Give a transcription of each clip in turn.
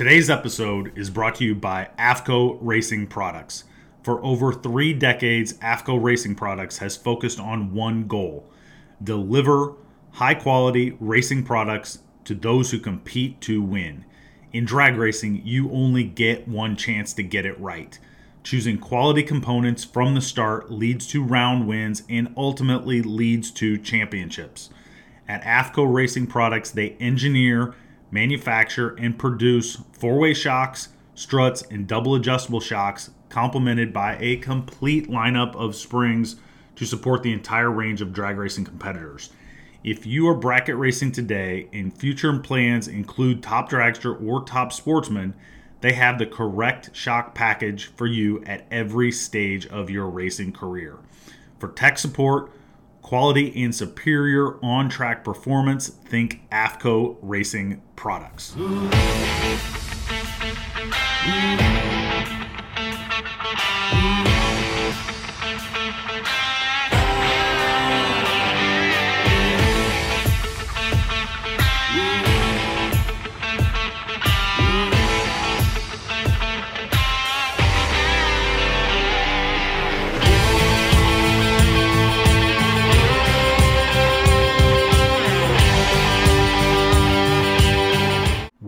Today's episode is brought to you by AFCO Racing Products. For over three decades, AFCO Racing Products has focused on one goal deliver high quality racing products to those who compete to win. In drag racing, you only get one chance to get it right. Choosing quality components from the start leads to round wins and ultimately leads to championships. At AFCO Racing Products, they engineer manufacture, and produce four way shocks, struts, and double adjustable shocks, complemented by a complete lineup of springs to support the entire range of drag racing competitors. If you are bracket racing today and future plans include top dragster or top sportsman, they have the correct shock package for you at every stage of your racing career. For tech support, quality and superior on track performance, think AFCO Racing Products.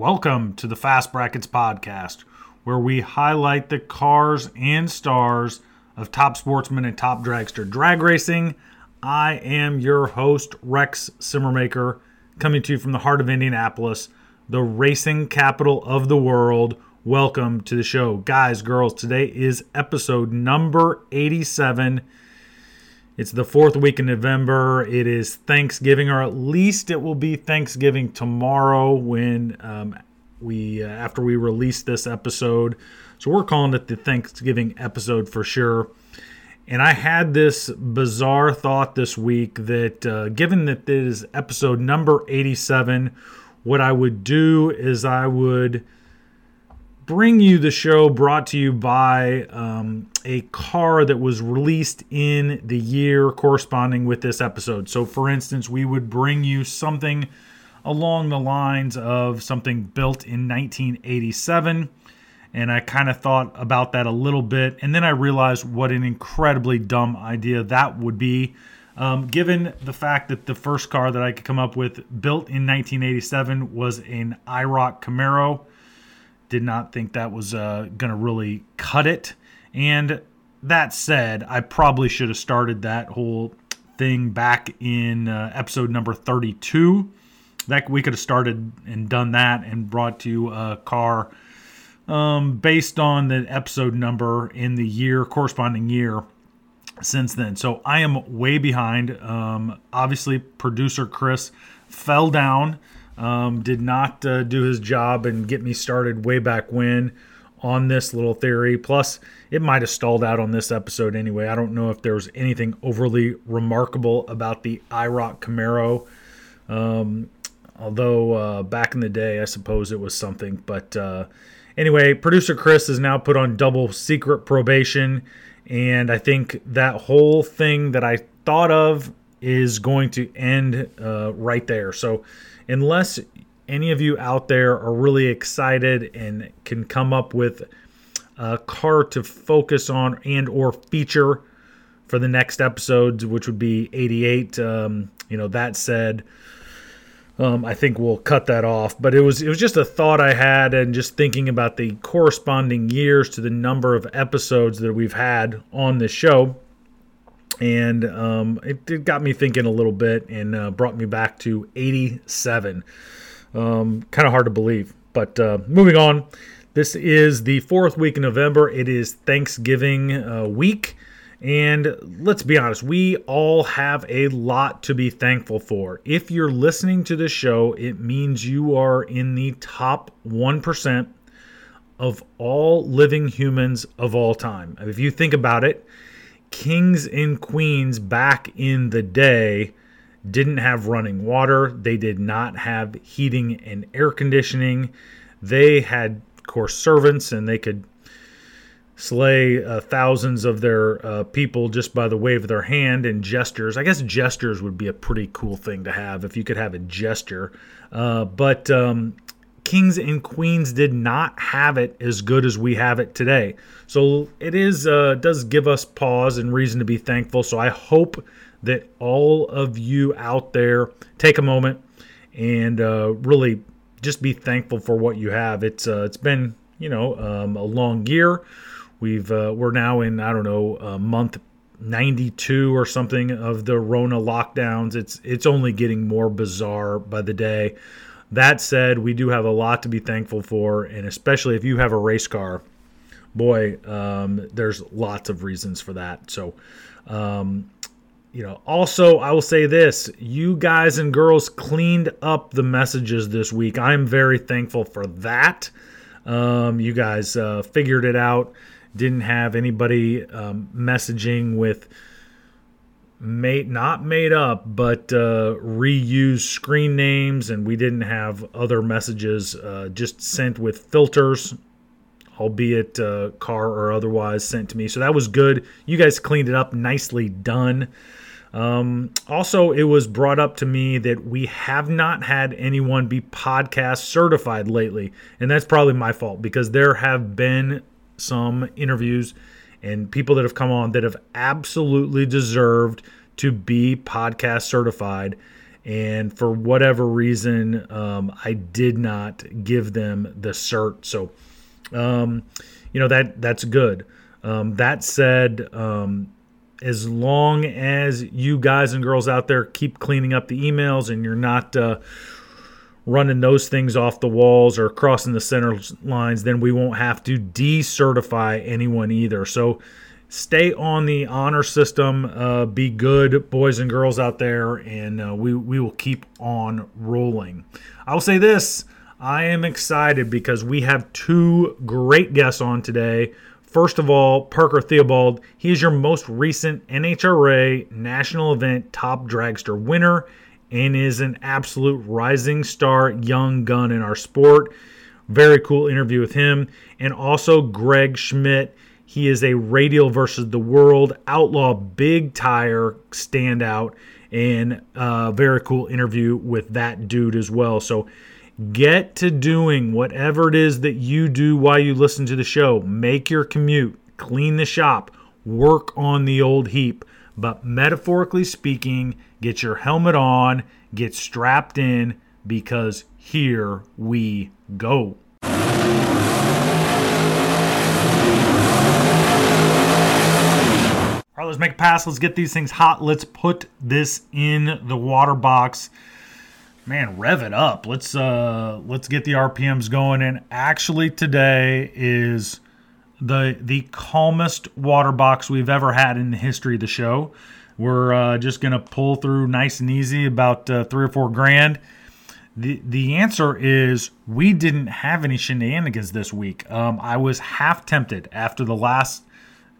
Welcome to the Fast Brackets podcast, where we highlight the cars and stars of top sportsmen and top dragster drag racing. I am your host, Rex Simmermaker, coming to you from the heart of Indianapolis, the racing capital of the world. Welcome to the show. Guys, girls, today is episode number 87. It's the fourth week in November. It is Thanksgiving, or at least it will be Thanksgiving tomorrow when um, we uh, after we release this episode. So we're calling it the Thanksgiving episode for sure. And I had this bizarre thought this week that uh, given that this is episode number 87, what I would do is I would bring you the show brought to you by um, a car that was released in the year corresponding with this episode. So, for instance, we would bring you something along the lines of something built in 1987. And I kind of thought about that a little bit. And then I realized what an incredibly dumb idea that would be. Um, given the fact that the first car that I could come up with built in 1987 was an IROC Camaro did not think that was uh, going to really cut it. And that said, I probably should have started that whole thing back in uh, episode number 32. That we could have started and done that and brought to you a car um, based on the episode number in the year corresponding year since then. So I am way behind. Um, obviously, producer Chris fell down um, did not uh, do his job and get me started way back when on this little theory. Plus, it might have stalled out on this episode anyway. I don't know if there was anything overly remarkable about the IROC Camaro. Um, although uh, back in the day, I suppose it was something. But uh, anyway, producer Chris is now put on double secret probation. And I think that whole thing that I thought of is going to end uh, right there. So unless any of you out there are really excited and can come up with a car to focus on and or feature for the next episodes, which would be 88. Um, you know, that said, um, I think we'll cut that off. But it was it was just a thought I had, and just thinking about the corresponding years to the number of episodes that we've had on this show and um, it, it, got me thinking a little bit and uh, brought me back to 87. Um, kind of hard to believe, but uh, moving on. This is the fourth week in November. It is Thanksgiving uh, week. And let's be honest, we all have a lot to be thankful for. If you're listening to this show, it means you are in the top 1% of all living humans of all time. If you think about it, kings and queens back in the day didn't have running water. They did not have heating and air conditioning. They had, of course, servants and they could slay uh, thousands of their uh, people just by the wave of their hand and gestures. I guess gestures would be a pretty cool thing to have if you could have a gesture. Uh, but um, kings and queens did not have it as good as we have it today. So it is uh, does give us pause and reason to be thankful. So I hope that all of you out there take a moment and uh, really just be thankful for what you have. It's uh, it's been you know um, a long year. We've uh, we're now in I don't know a month 92 or something of the Rona lockdowns. It's it's only getting more bizarre by the day. That said, we do have a lot to be thankful for, and especially if you have a race car, boy, um, there's lots of reasons for that. So, um, you know, also I will say this: you guys and girls cleaned up the messages this week. I'm very thankful for that. Um, you guys uh, figured it out didn't have anybody um, messaging with made not made up but uh, reused screen names and we didn't have other messages uh, just sent with filters albeit uh, car or otherwise sent to me. So that was good. You guys cleaned it up nicely done. Um, also it was brought up to me that we have not had anyone be podcast certified lately and that's probably my fault because there have been some interviews and people that have come on that have absolutely deserved to be podcast certified. And for whatever reason, um, I did not give them the cert. So, um, you know that that's good. Um, that said, um, as long as you guys and girls out there keep cleaning up the emails and you're not uh, running those things off the walls or crossing the center lines, then we won't have to decertify anyone either. So stay on the honor system, uh, be good boys and girls out there, and uh, we, we will keep on rolling. I will say this I am excited because we have two great guests on today. First of all, Parker Theobald. He is your most recent NHRA national event top dragster winner and is an absolute rising star young gun in our sport. Very cool interview with him. And also Greg Schmidt. He is a radial versus the world outlaw big tire standout and a very cool interview with that dude as well. So get to doing whatever it is that you do while you listen to the show. Make your commute, clean the shop, work on the old heap. But metaphorically speaking, get your helmet on, get strapped in, because here we go. All right, let's make a pass. Let's get these things hot. Let's put this in the water box. Man, rev it up. Let's uh let's get the RPMs going. And actually today is the the calmest water box we've ever had in the history of the show. We're uh, just gonna pull through nice and easy, about uh, three or four grand. The the answer is we didn't have any shenanigans this week. Um, I was half tempted after the last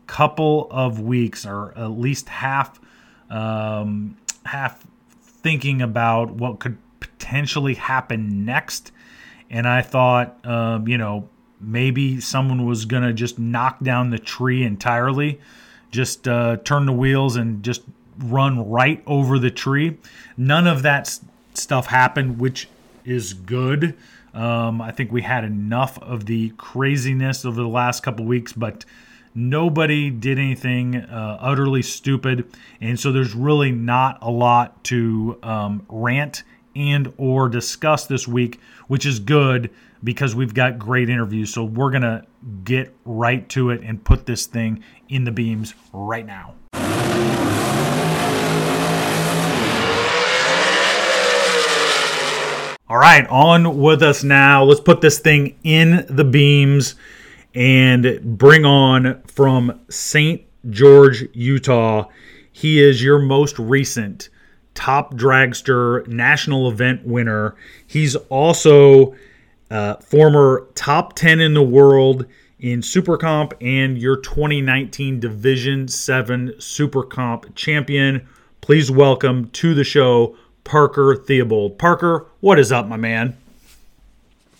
couple of weeks, or at least half um, half thinking about what could potentially happen next. And I thought, um, you know, maybe someone was going to just knock down the tree entirely, just uh, turn the wheels and just run right over the tree. None of that stuff happened, which is good. Um, I think we had enough of the craziness over the last couple weeks, but nobody did anything uh, utterly stupid, and so there's really not a lot to um, rant and or discuss this week, which is good because we've got great interviews. So we're going to get right to it and put this thing in the beams right now. All right, on with us now. Let's put this thing in the beams and bring on from St. George, Utah. He is your most recent top dragster national event winner. He's also uh, former top 10 in the world in Super Comp and your 2019 Division 7 Super Comp champion. Please welcome to the show Parker Theobald. Parker, what is up, my man?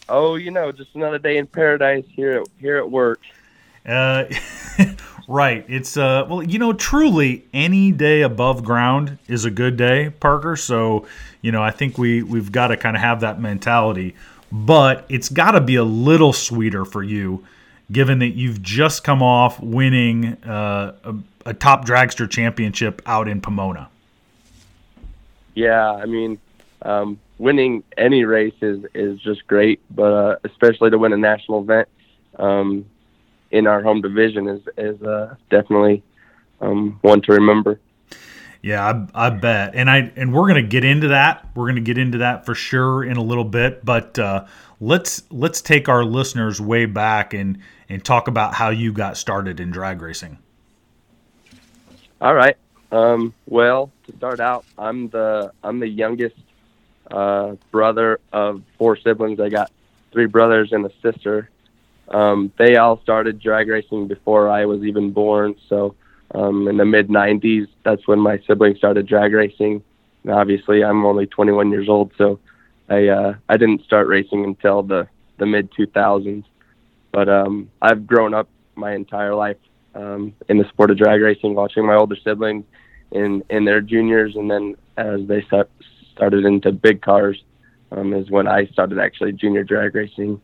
Oh, you know, just another day in paradise here at, here at work. Uh, right. It's uh, well, you know, truly, any day above ground is a good day, Parker. So, you know, I think we we've got to kind of have that mentality. But it's got to be a little sweeter for you, given that you've just come off winning uh, a, a top dragster championship out in Pomona. Yeah, I mean, um, winning any race is is just great, but uh, especially to win a national event um, in our home division is is uh, definitely um, one to remember. Yeah, I, I, bet, and I and we're gonna get into that. We're gonna get into that for sure in a little bit. But uh, let's let's take our listeners way back and and talk about how you got started in drag racing. All right. Um, well, to start out, I'm the I'm the youngest uh, brother of four siblings. I got three brothers and a sister. Um, they all started drag racing before I was even born. So um, in the mid 90s, that's when my siblings started drag racing. And obviously, I'm only 21 years old, so I uh, I didn't start racing until the the mid 2000s. But um, I've grown up my entire life um, in the sport of drag racing, watching my older siblings in in their juniors, and then as they start, started into big cars, um, is when I started actually junior drag racing.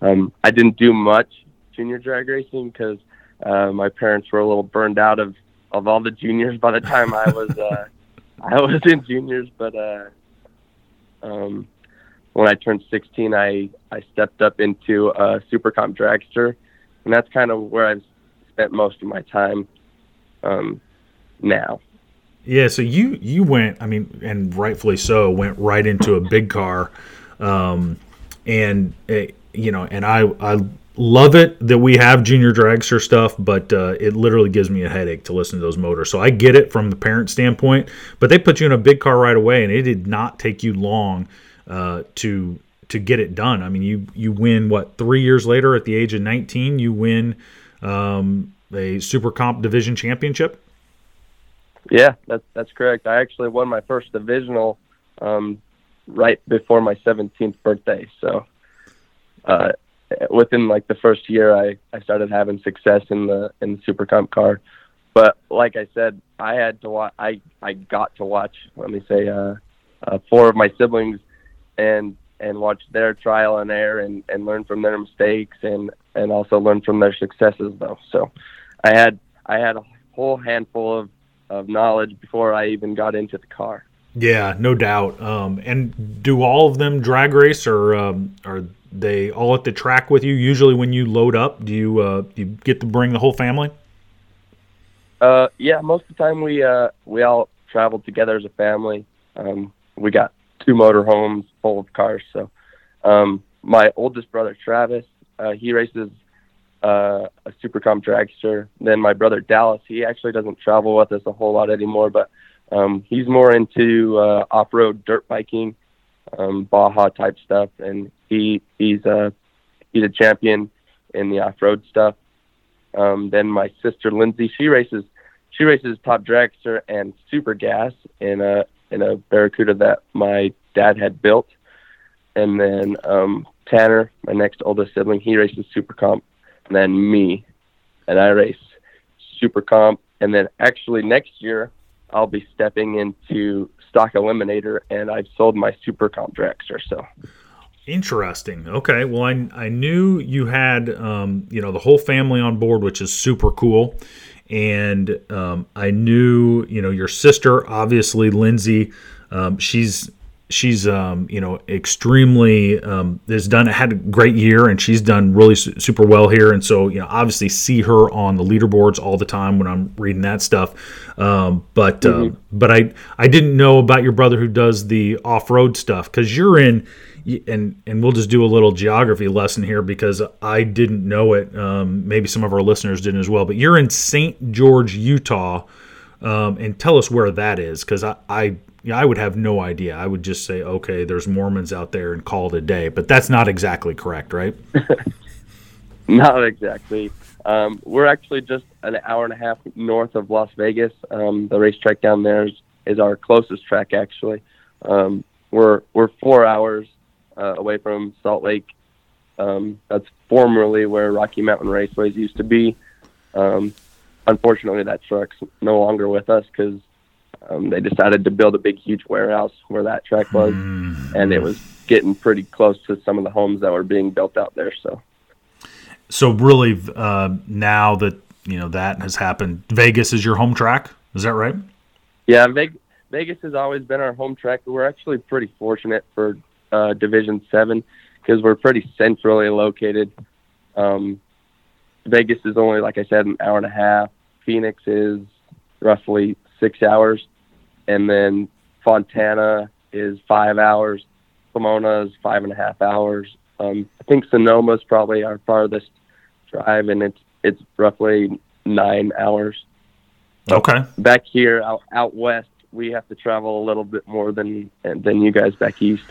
Um, I didn't do much junior drag racing because uh, my parents were a little burned out of of all the juniors by the time I was uh, I was in juniors. But uh, um, when I turned 16, I I stepped up into a super comp dragster, and that's kind of where I've spent most of my time um, now. Yeah, so you you went, I mean, and rightfully so, went right into a big car, um, and uh, you know, and I I love it that we have junior dragster stuff, but uh, it literally gives me a headache to listen to those motors. So I get it from the parent standpoint, but they put you in a big car right away, and it did not take you long uh, to to get it done. I mean, you you win what three years later at the age of 19, you win um, a Super Comp Division championship. Yeah, that's that's correct. I actually won my first divisional um, right before my 17th birthday. So uh, within like the first year, I, I started having success in the in the Super Comp car. But like I said, I had to watch. I I got to watch. Let me say, uh, uh, four of my siblings, and and watch their trial and error, and and learn from their mistakes, and and also learn from their successes. Though, so I had I had a whole handful of of knowledge before I even got into the car. Yeah, no doubt. Um, and do all of them drag race, or um, are they all at the track with you? Usually, when you load up, do you uh, you get to bring the whole family? Uh, yeah, most of the time we uh, we all travel together as a family. Um, we got two motorhomes full of cars. So, um, my oldest brother Travis, uh, he races uh, a Super Comp dragster. Then my brother Dallas, he actually doesn't travel with us a whole lot anymore, but um, he's more into uh, off-road dirt biking, um, Baja type stuff, and he he's a uh, he's a champion in the off-road stuff. Um, then my sister Lindsay, she races she races top dragster and super gas in a in a Barracuda that my dad had built. And then um, Tanner, my next oldest sibling, he races super comp and then me, and I race Super Comp. And then actually next year, I'll be stepping into Stock Eliminator, and I've sold my Super Comp dragster. So interesting. Okay, well, I I knew you had um, you know the whole family on board, which is super cool. And um, I knew, you know, your sister, obviously Lindsay, um, she's she's um, you know extremely um, has done had a great year and she's done really su- super well here and so you know obviously see her on the leaderboards all the time when I'm reading that stuff um, but uh, mm-hmm. uh, but I I didn't know about your brother who does the off road stuff because you're in and and we'll just do a little geography lesson here because I didn't know it um, maybe some of our listeners didn't as well but you're in St. George Utah um, and tell us where that is because I, I I would have no idea. I would just say, okay, there's Mormons out there and call it a day. But that's not exactly correct, right? not exactly. Um, we're actually just an hour and a half north of Las Vegas. Um, the racetrack down there is, is our closest track, actually. Um, we're we're four hours uh, away from Salt Lake. Um, that's formerly where Rocky Mountain Raceways used to be. Um, unfortunately, that track's no longer with us because um, they decided to build a big, huge warehouse where that track was, Mm. and it was getting pretty close to some of the homes that were being built out there. So So really, uh, now that you know that has happened, Vegas is your home track. Is that right? yeah, Vegas, Vegas has always been our home track. We're actually pretty fortunate for uh, Division Seven because we're pretty centrally located. Um, Vegas is only, like I said, an hour and a half. Phoenix is roughly six hours, and then Fontana is five hours. Pomona is five and a half hours. Um, I think Sonoma is probably our farthest drive, and it's it's roughly nine hours. Okay. Back here, out out west, we have to travel a little bit more than than you guys back east.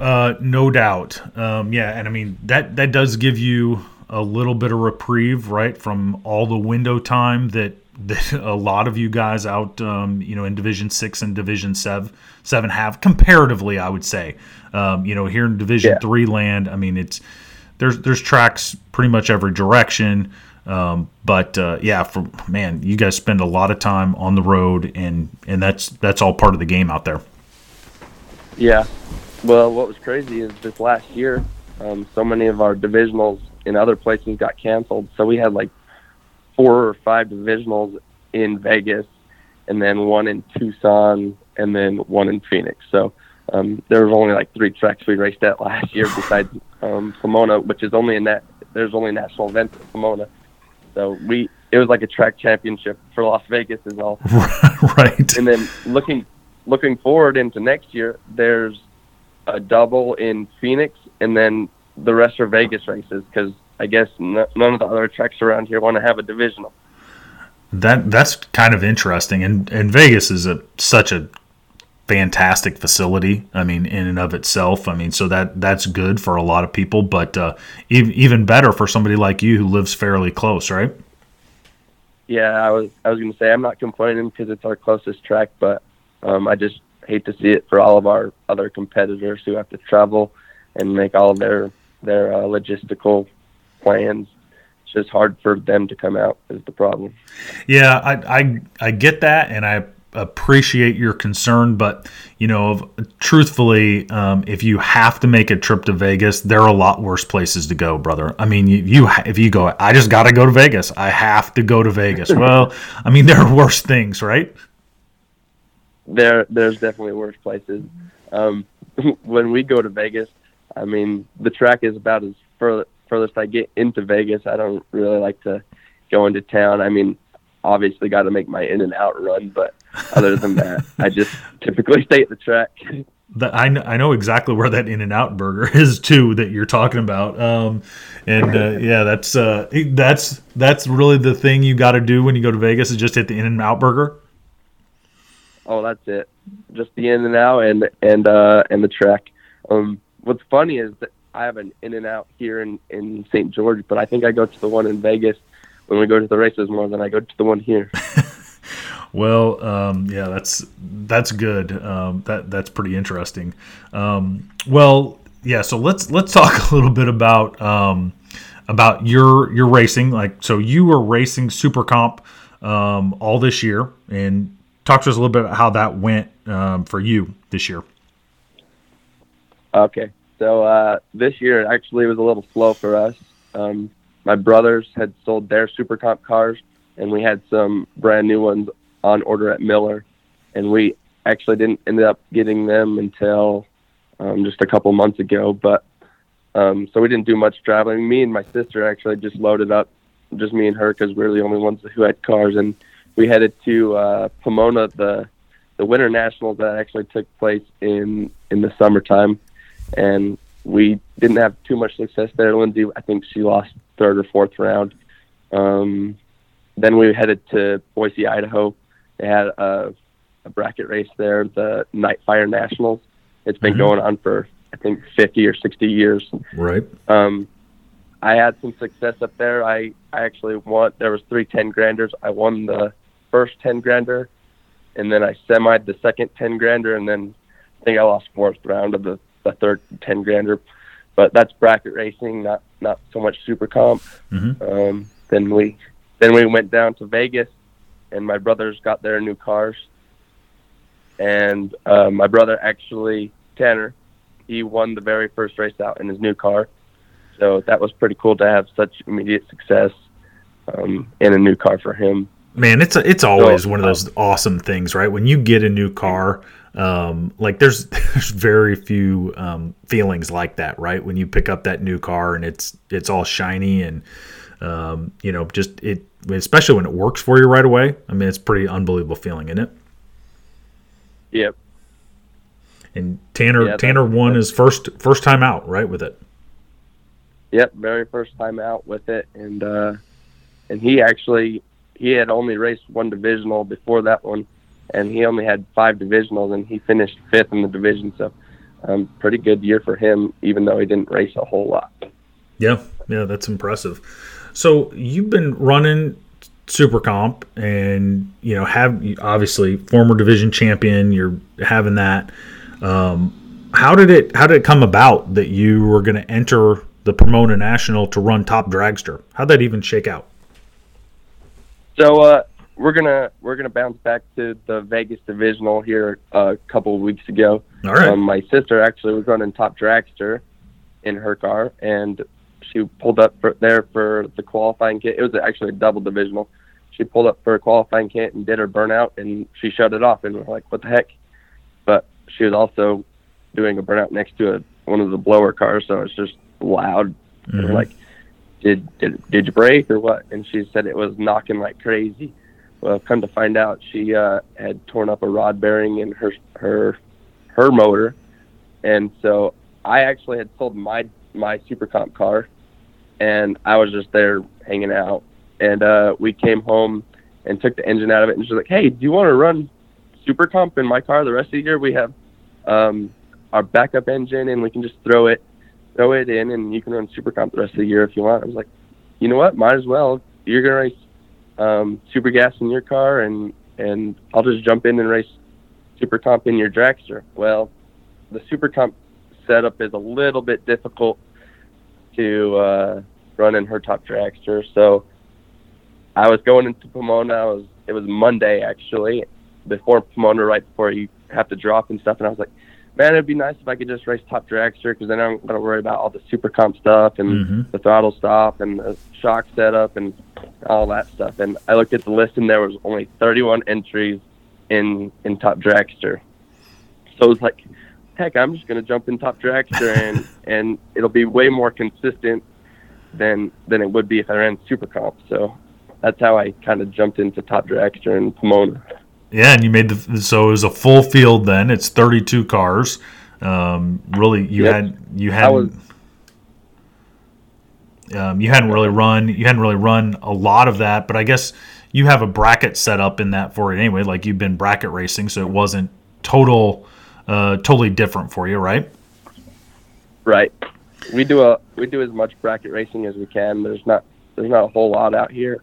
Uh, no doubt. Um, yeah, and I mean that that does give you a little bit of reprieve, right, from all the window time that that a lot of you guys out, um, you know, in Division Six and Division Seven seven have comparatively, I would say. Um, you know, here in Division Yeah. Three land, I mean, it's there's there's tracks pretty much every direction. Um, but uh, yeah, for man, you guys spend a lot of time on the road, and and that's that's all part of the game out there. Yeah. Well, what was crazy is this last year, um, so many of our divisionals in other places got canceled. So we had like four or five divisionals in Vegas, and then one in Tucson, and then one in Phoenix. So um, there was only like three tracks we raced at last year besides um, Pomona, which is only a that. There's only national events at Pomona. So we it was like a track championship for Las Vegas is all right. and then looking looking forward into next year, there's a double in Phoenix, and then the rest are Vegas races because I guess n- none of the other tracks around here want to have a divisional. That that's kind of interesting, and and Vegas is a such a fantastic facility. I mean, in and of itself. I mean, so that that's good for a lot of people, but uh, even even better for somebody like you who lives fairly close, right? Yeah, I was I was gonna say I'm not complaining because it's our closest track, but um, I just hate to see it for all of our other competitors who have to travel and make all their their uh, logistical plans. It's just hard for them to come out is the problem. Yeah, I, I I get that, and I appreciate your concern, but you know, truthfully, um, if you have to make a trip to Vegas, there are a lot worse places to go, brother. I mean, you, you if you go, I just got to go to Vegas. I have to go to Vegas. well, I mean, there are worse things, right? There there's definitely worse places. Um, when we go to Vegas, I mean the track is about as fur- furthest I get into Vegas. I don't really like to go into town. I mean, obviously got to make my in and out run, but other than that, I just typically stay at the track. That I, kn- I know exactly where that In and Out burger is too that you're talking about. Um, and uh, yeah, that's uh, that's that's really the thing you got to do when you go to Vegas is just hit the In and Out burger. Oh, that's it. Just the in and out and and uh, and the track. Um, what's funny is that I have an in and out here in in St. George, but I think I go to the one in Vegas when we go to the races more than I go to the one here. Well, um, yeah, that's that's good. Um, that that's pretty interesting. Um, well, yeah. So let's let's talk a little bit about um, about your your racing. Like, so you were racing Super Comp um, all this year, and talk to us a little bit about how that went um, for you this year. Okay. So uh, this year actually was a little slow for us. Um, my brothers had sold their Super Comp cars, and we had some brand new ones on order at Miller, and we actually didn't end up getting them until um, just a couple months ago. But um, so we didn't do much traveling. Me and my sister actually just loaded up, just me and her, because we are the only ones who had cars, and we headed to uh, Pomona, the the Winter Nationals that actually took place in in the summertime and we didn't have too much success there. Lindsay, I think she lost third or fourth round. Um, then we headed to Boise, Idaho. They had a, a bracket race there, the Nightfire Nationals. It's been Mhm. going on for I think 50 or 60 years. Right. Um, I had some success up there. I, I actually won. There was three 10 granders. I won the first 10 grander, and then I semied the second 10 grander, and then I think I lost fourth round of the, the third 10 grander. But that's bracket racing, not not so much super comp. Mhm. Um, then we then we went down to Vegas, and my brothers got their new cars, and uh, my brother actually Tanner, he won the very first race out in his new car. So that was pretty cool to have such immediate success um, in a new car for him. Man, it's a, it's always one of those awesome things, right? When you get a new car, um, like there's there's very few um, feelings like that, right? When you pick up that new car and it's it's all shiny and um, you know just it, especially when it works for you right away. I mean, it's pretty unbelievable feeling, isn't it? Yep. And Tanner yeah, Tanner won his first first time out, right, with it. Yep, very first time out with it, and uh, and he actually he had only raced one divisional before that one, and he only had five divisionals, and he finished fifth in the division. So, um, pretty good year for him, even though he didn't race a whole lot. Yeah, yeah, that's impressive. So you've been running super comp and you know have obviously former division champion you're having that um, how did it how did it come about that you were going to enter the Pomona National to run top dragster how'd that even shake out so uh, we're gonna we're gonna bounce back to the Vegas divisional here a couple of weeks ago. All right. Um, my sister actually was running top dragster in her car, and she pulled up for, there for the qualifying kit. It was actually a double divisional. She pulled up for a qualifying kit and did her burnout, and she shut it off. And we're like, "What the heck?" But she was also doing a burnout next to a, one of the blower cars, so it's just loud. Mm-hmm. Like, "Did did did you break or what?" And she said it was knocking like crazy. Well, come to find out, she uh, had torn up a rod bearing in her her her motor, and so I actually had sold my my super comp car and I was just there hanging out. And uh, we came home and took the engine out of it, and she's like, "Hey, do you want to run Super Comp in my car the rest of the year? We have um, our backup engine, and we can just throw it throw it in, and you can run Super Comp the rest of the year if you want." I was like, "You know what? Might as well. You're gonna race um, Super Gas in your car, and and I'll just jump in and race Super Comp in your dragster." Well, the Super Comp setup is a little bit difficult to uh, run in her top dragster. So I was going into Pomona. I was it was Monday actually before Pomona, right before you have to drop and stuff. And I was like, man, it'd be nice if I could just race top dragster because then I'm gonna worry about all the super comp stuff and mm-hmm. the throttle stop and the shock setup and all that stuff. And I looked at the list and there was only 31 entries in in top dragster. So it was like, heck, I'm just going to jump in top dragster and and it'll be way more consistent than than it would be if I ran super comp. So that's how I kind of jumped into top dragster in Pomona. Yeah, and you made the so it was a full field. Then it's 32 cars. Um, really, you yep. had you had. Was, um, you hadn't really run. You hadn't really run a lot of that, but I guess you have a bracket set up in that for it anyway. Like you've been bracket racing, so it wasn't total uh, totally different for you, right? Right. We do a we do as much bracket racing as we can. There's not there's not a whole lot out here,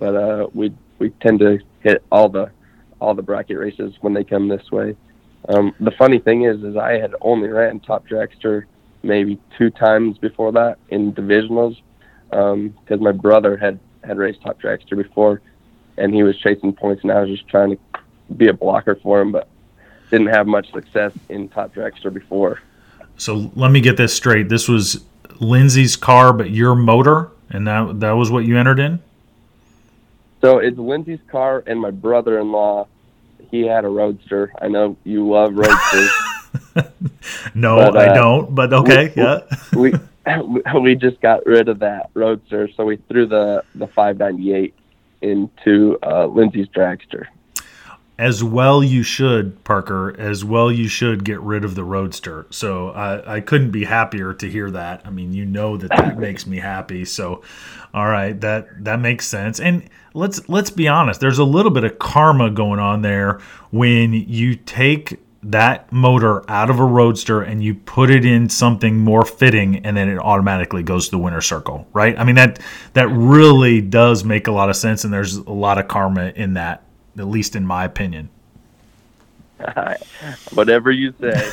but uh, we we tend to hit all the all the bracket races when they come this way. Um, the funny thing is, is I had only ran top dragster maybe two times before that in divisionals because um, my brother had had raced top dragster before, and he was chasing points, and I was just trying to be a blocker for him. But didn't have much success in top dragster before. So let me get this straight. This was Lindsay's car, but your motor, and that that was what you entered in. So it's Lindsay's car, and my brother-in-law. He had a roadster. I know you love roadsters. no, but, uh, I don't. But okay, we, yeah. we we just got rid of that roadster, so we threw the the 598 into uh, Lindsay's dragster as well you should parker as well you should get rid of the roadster. So I, I couldn't be happier to hear that. I mean you know that that makes me happy. So all right that that makes sense. And let's let's be honest there's a little bit of karma going on there when you take that motor out of a roadster and you put it in something more fitting and then it automatically goes to the winner circle right? I mean that that really does make a lot of sense and there's a lot of karma in that at least in my opinion. Whatever you say.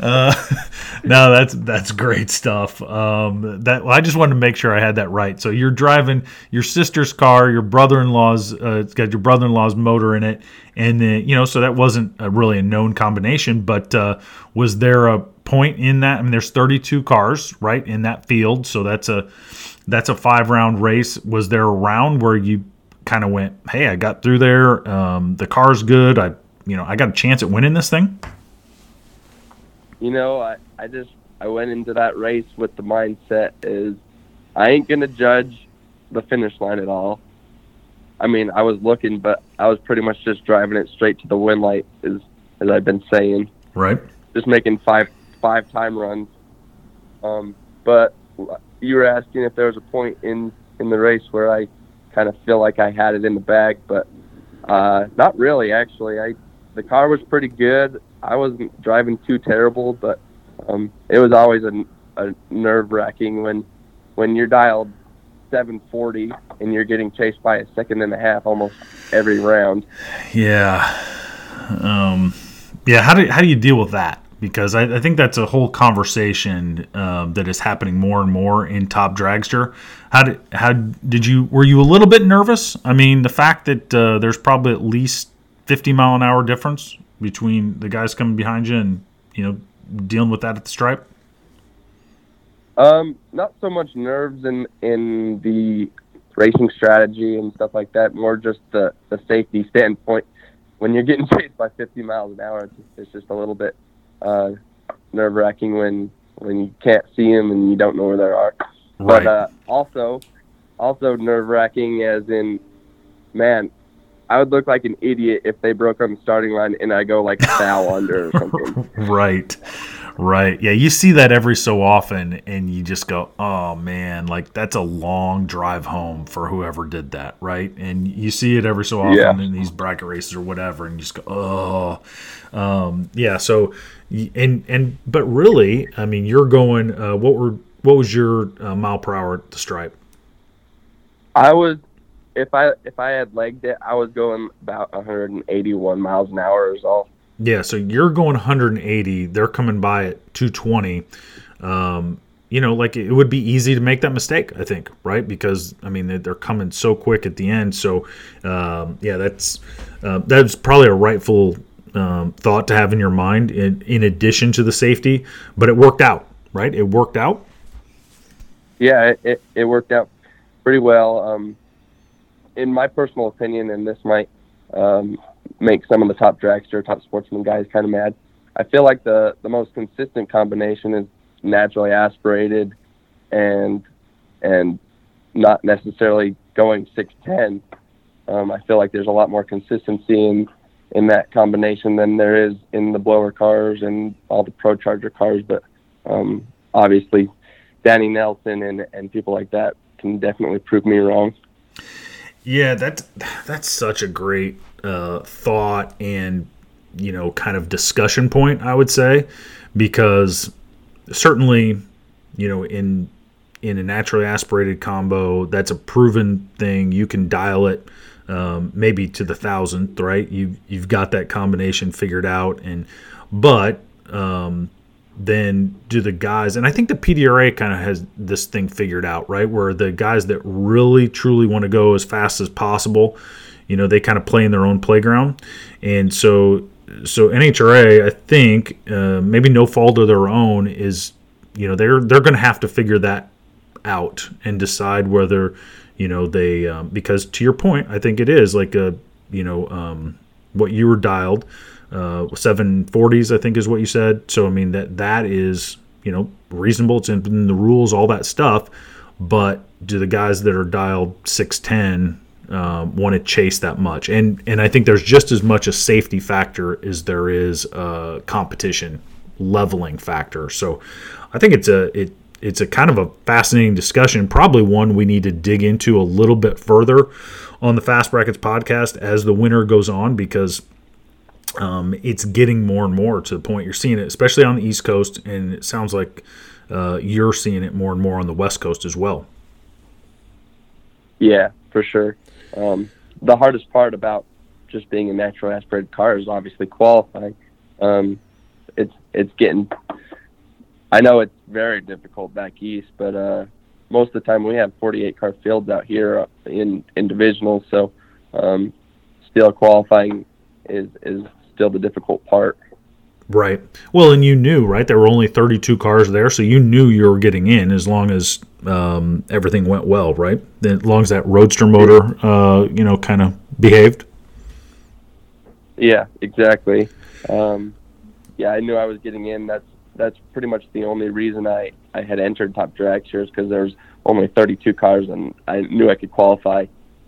uh, no, that's that's great stuff. Um, that well, I just wanted to make sure I had that right. So you're driving your sister's car, your brother-in-law's. Uh, it's got your brother-in-law's motor in it, and then you know, so that wasn't a, really a known combination. But uh, was there a point in that? I mean, there's 32 cars right in that field, so that's a that's a five round race. Was there a round where you kind of went, "Hey, I got through there. Um, the car's good. I, you know, I got a chance at winning this thing." You know, I, I just I went into that race with the mindset is I ain't gonna judge the finish line at all. I mean, I was looking, but I was pretty much just driving it straight to the win light, as as I've been saying. Right. Just making five five time runs. Um, but you were asking if there was a point in in the race where I kind of feel like I had it in the bag, but uh, not really. Actually, I the car was pretty good. I wasn't driving too terrible, but um, it was always a, a nerve wracking when when you're dialed 740 and you're getting chased by a second and a half almost every round. Yeah. Um, yeah. How do how do you deal with that? Because I, I, think that's a whole conversation um, that is happening more and more in Top Dragster. How did how did you were you a little bit nervous? I mean, the fact that uh, there's probably at least 50 mile an hour difference between the guys coming behind you and you know dealing with that at the stripe. Um, not so much nerves in in the racing strategy and stuff like that. More just the the safety standpoint. When you're getting chased by 50 miles an hour, it's it's just a little bit uh, nerve wracking when when you can't see them and you don't know where they are. Right. But uh, also, also nerve wracking as in, man, I would look like an idiot if they broke on the starting line and I go like foul under or something. Right. Right. Yeah, you see that every so often and you just go, "Oh man, like that's a long drive home for whoever did that." Right? And you see it every so often yeah. in these bracket races or whatever and you just go, "Oh." Um, yeah, so and and but really, I mean, you're going uh, what were what was your uh, mile per hour at the stripe? I was if I if I had legged it, I was going about 181 miles an hour is all. Yeah, so you're going 180. They're coming by at 220. Um, you know, like it would be easy to make that mistake. I think, right? Because I mean, they're coming so quick at the end. So, um, yeah, that's uh, that's probably a rightful um, thought to have in your mind in, in addition to the safety. But it worked out, right? It worked out. Yeah, it, it, worked out pretty well. Um, in my personal opinion, and this might um, make some of the top dragster, top sportsman guys kind of mad. I feel like the the most consistent combination is naturally aspirated, and and not necessarily going six ten. Um, I feel like there's a lot more consistency in in that combination than there is in the blower cars and all the pro charger cars. But um, obviously, Danny Nelson and and people like that can definitely prove me wrong. Yeah, that's that's such a great uh, thought and you know kind of discussion point I would say because certainly you know in in a naturally aspirated combo that's a proven thing. You can dial it um, maybe to the thousandth right? You you've got that combination figured out and but um, then do the guys and i think the pdra kind of has this thing figured out right? Where the guys that really truly want to go as fast as possible you know they kind of play in their own playground and so so nhra i think uh, maybe no fault of their own is you know they're they're going to have to figure that out and decide whether you know they um, because to your point i think it is like a you know um, what you were dialed uh, 740s, I think is what you said. So I mean that that is you know reasonable. It's in the rules, all that stuff. But do the guys that are dialed 610 um, want to chase that much? And and I think there's just as much a safety factor as there is a competition leveling factor. So I think it's a it it's a kind of a fascinating discussion, probably one we need to dig into a little bit further on the Fast Brackets podcast as the winter goes on because um, it's getting more and more to the point you're seeing it, especially on the East Coast, and it sounds like uh, you're seeing it more and more on the West Coast as well. Yeah, for sure. Um, the hardest part about just being a natural aspirated car is obviously qualifying. Um, it's it's getting I know it's very difficult back east, but uh, most of the time we have 48 car fields out here in in divisionals, so um, still qualifying is is still the difficult part. Right. Well, and you knew, right? There were only 32 cars there, so you knew you were getting in as long as um, everything went well, right? As long as that roadster motor, uh, you know, kind of behaved. Yeah, exactly. Um, yeah, I knew I was getting in. That's that's pretty much the only reason I I had entered Top Dragsters because there's only 32 cars and I knew I could qualify.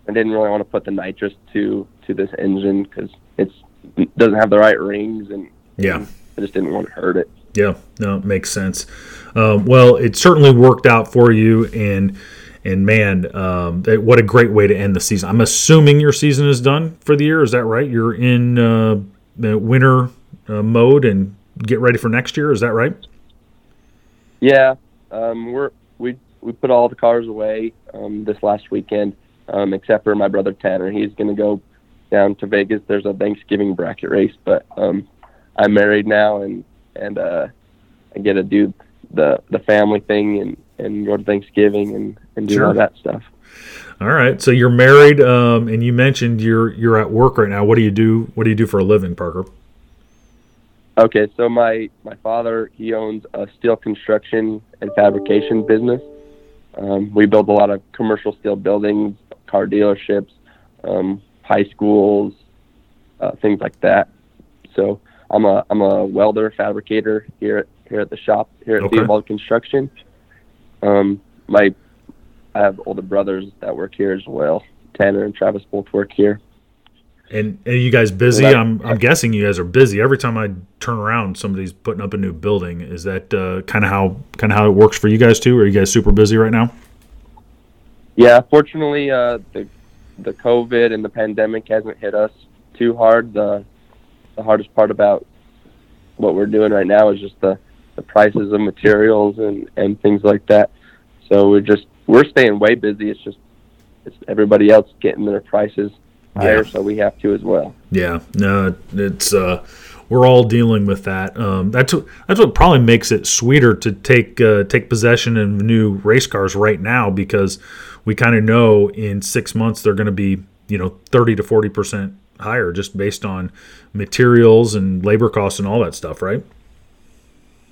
I didn't really want to put the nitrous to to this engine because it's it doesn't have the right rings and yeah, I just didn't want to hurt it. Yeah, no, it makes sense. Um, well, it certainly worked out for you, and and man, um, what a great way to end the season. I'm assuming your season is done for the year. Is that right? You're in uh, winter uh, mode and get ready for next year. Is that right? Yeah, um, we're we we put all the cars away um, this last weekend, um, except for my brother Tanner. He's going to go down to Vegas. There's a Thanksgiving bracket race, but um, I'm married now and and uh, I get to do the the family thing and and go to Thanksgiving and and do sure. all that stuff. All right. So you're married, um, and you mentioned you're you're at work right now. What do you do? What do you do for a living, Parker? Okay, so my my father he owns a steel construction and fabrication business. Um, we build a lot of commercial steel buildings, car dealerships, um, high schools, uh, things like that. So I'm a I'm a welder fabricator here at, here at the shop here at okay. Theobald Construction. Um, my I have older brothers that work here as well. Tanner and Travis both work here. And are you guys busy? Well, I'm I'm guessing you guys are busy. Every time I turn around, somebody's putting up a new building. Is that uh, kind of how kind of how it works for you guys too? Are you guys super busy right now? Yeah, fortunately, uh, the the COVID and the pandemic hasn't hit us too hard. The the hardest part about what we're doing right now is just the, the prices of materials and, and things like that. So we're just we're staying way busy. It's just it's everybody else getting their prices higher, yeah. so we have to as well. Yeah, no, it's uh, we're all dealing with that. Um, that's what, that's what probably makes it sweeter to take uh, take possession of new race cars right now because we kind of know in six months they're going to be you know thirty to forty percent higher just based on materials and labor costs and all that stuff, right?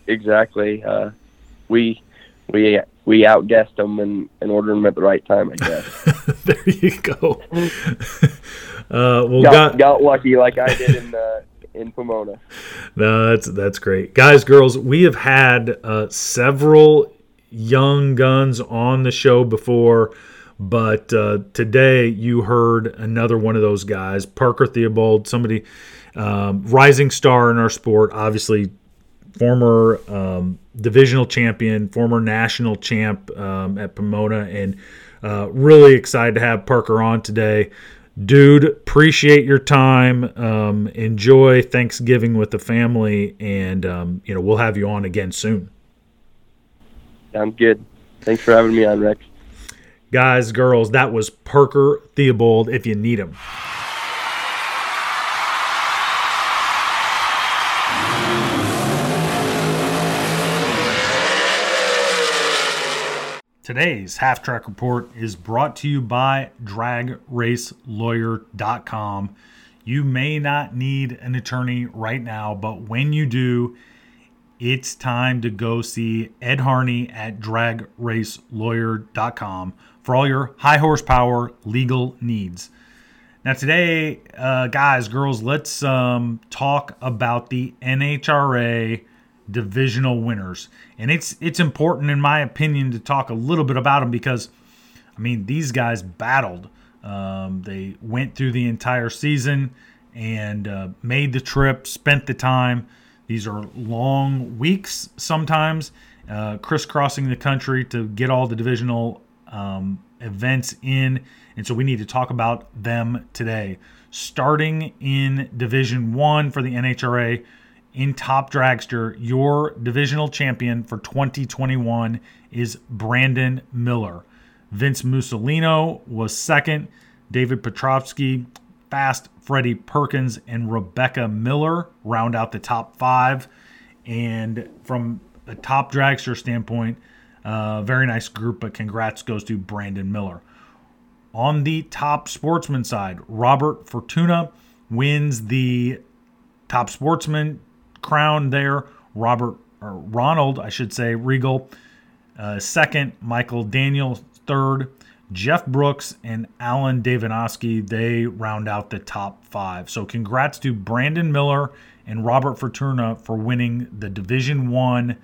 Exactly. Uh, we we we outguessed them and, and ordered them at the right time, I guess. there you go. uh, well, got, got, got lucky like I did in uh, in Pomona. No, that's that's great, guys, girls. We have had uh, several young guns on the show before. But uh, today you heard another one of those guys, Parker Theobald, somebody um, rising star in our sport, obviously former um, divisional champion, former national champ um, at Pomona, and uh, really excited to have Parker on today. Dude, appreciate your time. Um, enjoy Thanksgiving with the family, and um, you know we'll have you on again soon. Sounds good. Thanks for having me on, Rex. Guys, girls, that was Parker Theobald if you need him. Today's Half Track Report is brought to you by DragRaceLawyer.com. You may not need an attorney right now, but when you do, it's time to go see Ed Harney at DragRaceLawyer.com for all your high horsepower legal needs. Now, today, uh, guys, girls, let's um, talk about the NHRA divisional winners, and it's it's important, in my opinion, to talk a little bit about them because, I mean, these guys battled. Um, they went through the entire season and uh, made the trip, spent the time. These are long weeks sometimes, uh, crisscrossing the country to get all the divisional um, events in, and so we need to talk about them today. Starting in Division One for the NHRA, in Top Dragster, your divisional champion for 2021 is Brandon Miller. Vince Mussolino was second. David Petrovsky, Fast Freddie Perkins, and Rebecca Miller round out the top five. And from a top dragster standpoint, uh, very nice group, but congrats goes to Brandon Miller. On the top sportsman side, Robert Fortuna wins the top sportsman crown there. Robert or Ronald, I should say, Regal uh, second. Michael Daniel third. Jeff Brooks and Alan Davidoski, they round out the top five. So congrats to Brandon Miller and Robert Fortuna for winning the Division One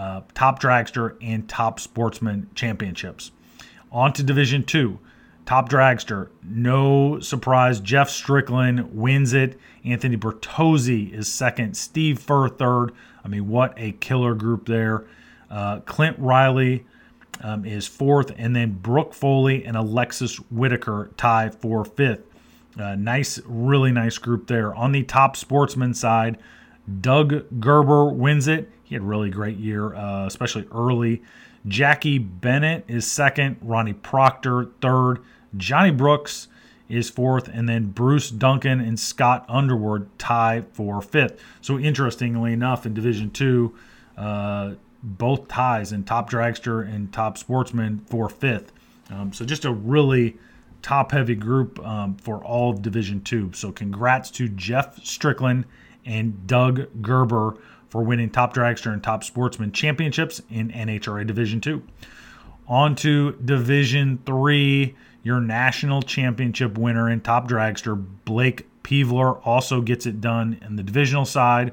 uh, Top Dragster and Top Sportsman championships. On to Division Two. Top dragster, no surprise. Jeff Strickland wins it. Anthony Bertozzi is second. Steve Furr third. I mean, what a killer group there. Uh, Clint Riley um, is fourth, and then Brooke Foley and Alexis Whitaker tie for fifth. Uh, nice, really nice group there. On the top sportsman side, Doug Gerber wins it. He had a really great year, uh, especially early. Jackie Bennett is second. Ronnie Proctor third. Johnny Brooks is fourth, and then Bruce Duncan and Scott Underwood tie for fifth. So interestingly enough, in Division Two, uh, both ties in top dragster and top sportsman for fifth. Um, so just a really top heavy group um, for all of Division Two. So congrats to Jeff Strickland and Doug Gerber for winning top dragster and top sportsman championships in NHRA Division Two. On to Division Three, your national championship winner in top dragster Blake Peevler also gets it done in the divisional side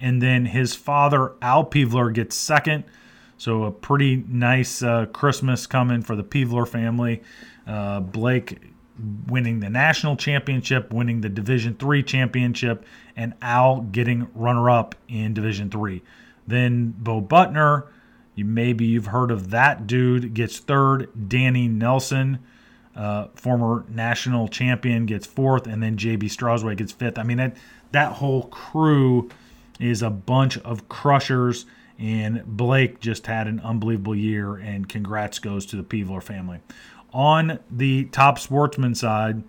and then his father Al Peevler gets second. So a pretty nice uh, Christmas coming for the Peevler family. Uh, Blake winning the national championship, winning the Division Three championship, and Al getting runner-up in Division Three. Then Bo Butner, you maybe you've heard of that dude, gets third. Danny Nelson, uh, former national champion, gets fourth, and then JB Strasway gets fifth. I mean that that whole crew is a bunch of crushers. And Blake just had an unbelievable year, and congrats goes to the Peevler family. On the top sportsman side,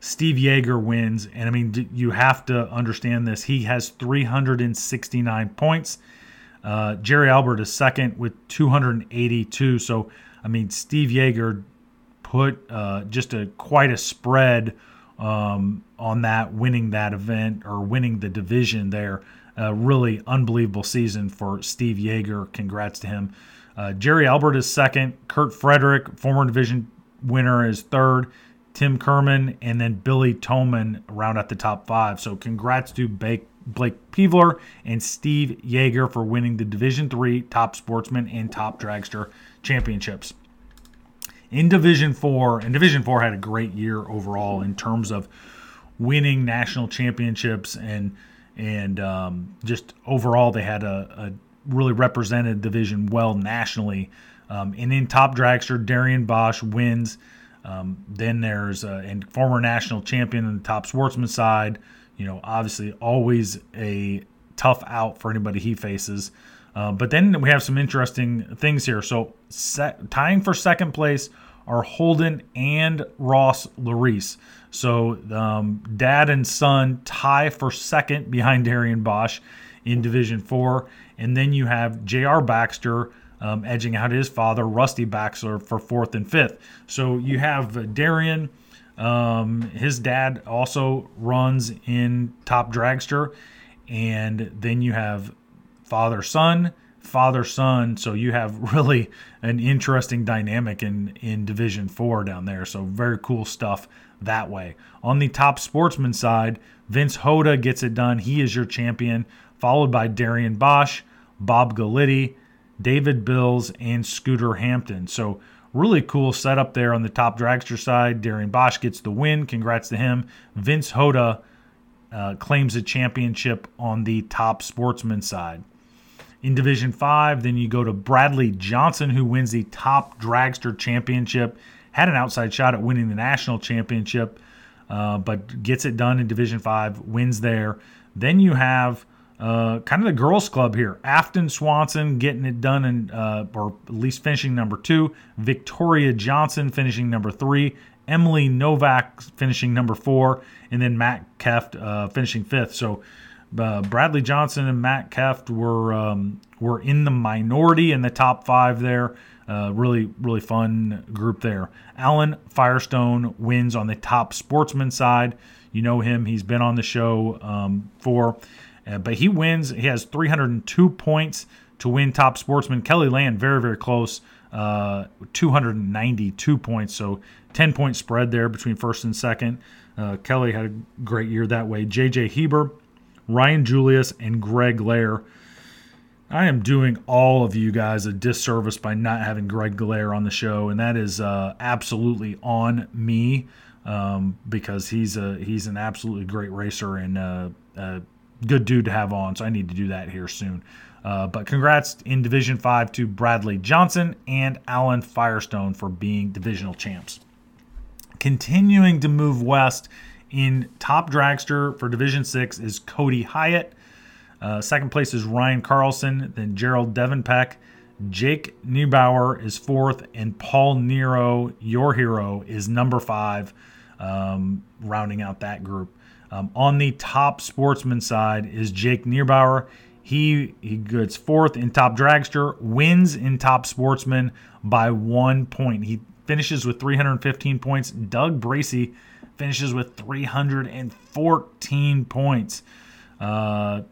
Steve Yeager wins. And I mean, you have to understand this. He has 369 points. Uh, Jerry Albert is second with 282. So, I mean, Steve Yeager put uh, just a quite a spread um, on that, winning that event or winning the division there really unbelievable season for Steve Yeager. Congrats to him. Uh, Jerry Albert is second. Kurt Frederick, former division winner, is third. Tim Kerman and then Billy Toman round out the top five. So congrats to Blake, Peevler and Steve Yeager for winning the Division Three Top Sportsman and Top Dragster championships. In Division Four, and Division Four had a great year overall in terms of winning national championships and and um, just overall they had a, a, really represented division well nationally. Um, and in top dragster, Darian Bosch wins. Um, then there's and former national champion in the top sportsman side. You know, obviously always a tough out for anybody he faces. Uh, but then we have some interesting things here. So set, tying for second place are Holden and Ross Larice. So um, dad and son tie for second behind Darian Bosch in Division Four, and then you have J.R. Baxter um, edging out his father, Rusty Baxter, for fourth and fifth. So you have Darian. Um, his dad also runs in Top Dragster, and then you have father son father son. So you have really an interesting dynamic in in Division Four down there. So very cool stuff that way. On the top sportsman side, Vince Hoda gets it done. He is your champion, followed by Darian Bosch, Bob Galitti, David Bills, and Scooter Hampton. So really cool setup there on the top dragster side. Darian Bosch gets the win. Congrats to him. Vince Hoda uh, claims a championship on the top sportsman side. In Division 5, then you go to Bradley Johnson, who wins the top dragster championship had an outside shot at winning the national championship, uh, but gets it done in Division Five, wins there. Then you have uh, kind of the girls' club here. Afton Swanson getting it done, in, uh, or at least finishing number two. Victoria Johnson finishing number three. Emily Novak finishing number four, and then Matt Keft uh, finishing fifth. So Uh, Bradley Johnson and Matt Keft were um, were in the minority in the top five there. Uh, really, really fun group there. Alan Firestone wins on the top sportsman side. You know him; he's been on the show um, for, uh, but he wins. He has 302 points to win top sportsman. Kelly Land very, very close, uh, 292 points. So 10 point spread there between first and second. Uh, Kelly had a great year that way. JJ Heber, Ryan Julius, and Greg Lair. I am doing all of you guys a disservice by not having Greg Glaire on the show, and that is uh, absolutely on me um, because he's a he's an absolutely great racer and uh, a good dude to have on. So I need to do that here soon. Uh, but congrats in Division Five to Bradley Johnson and Alan Firestone for being divisional champs. Continuing to move west in top dragster for Division Six is Cody Hyatt. Uh, second place is Ryan Carlson, then Gerald Devenpeck. Jake Neubauer is fourth, and Paul Nero, your hero, is number five, um, rounding out that group. Um, on the top sportsman side is Jake Neubauer. He he gets fourth in top dragster, wins in top sportsman by one point. He finishes with 315 points. Doug Bracey finishes with 314 points. Uh,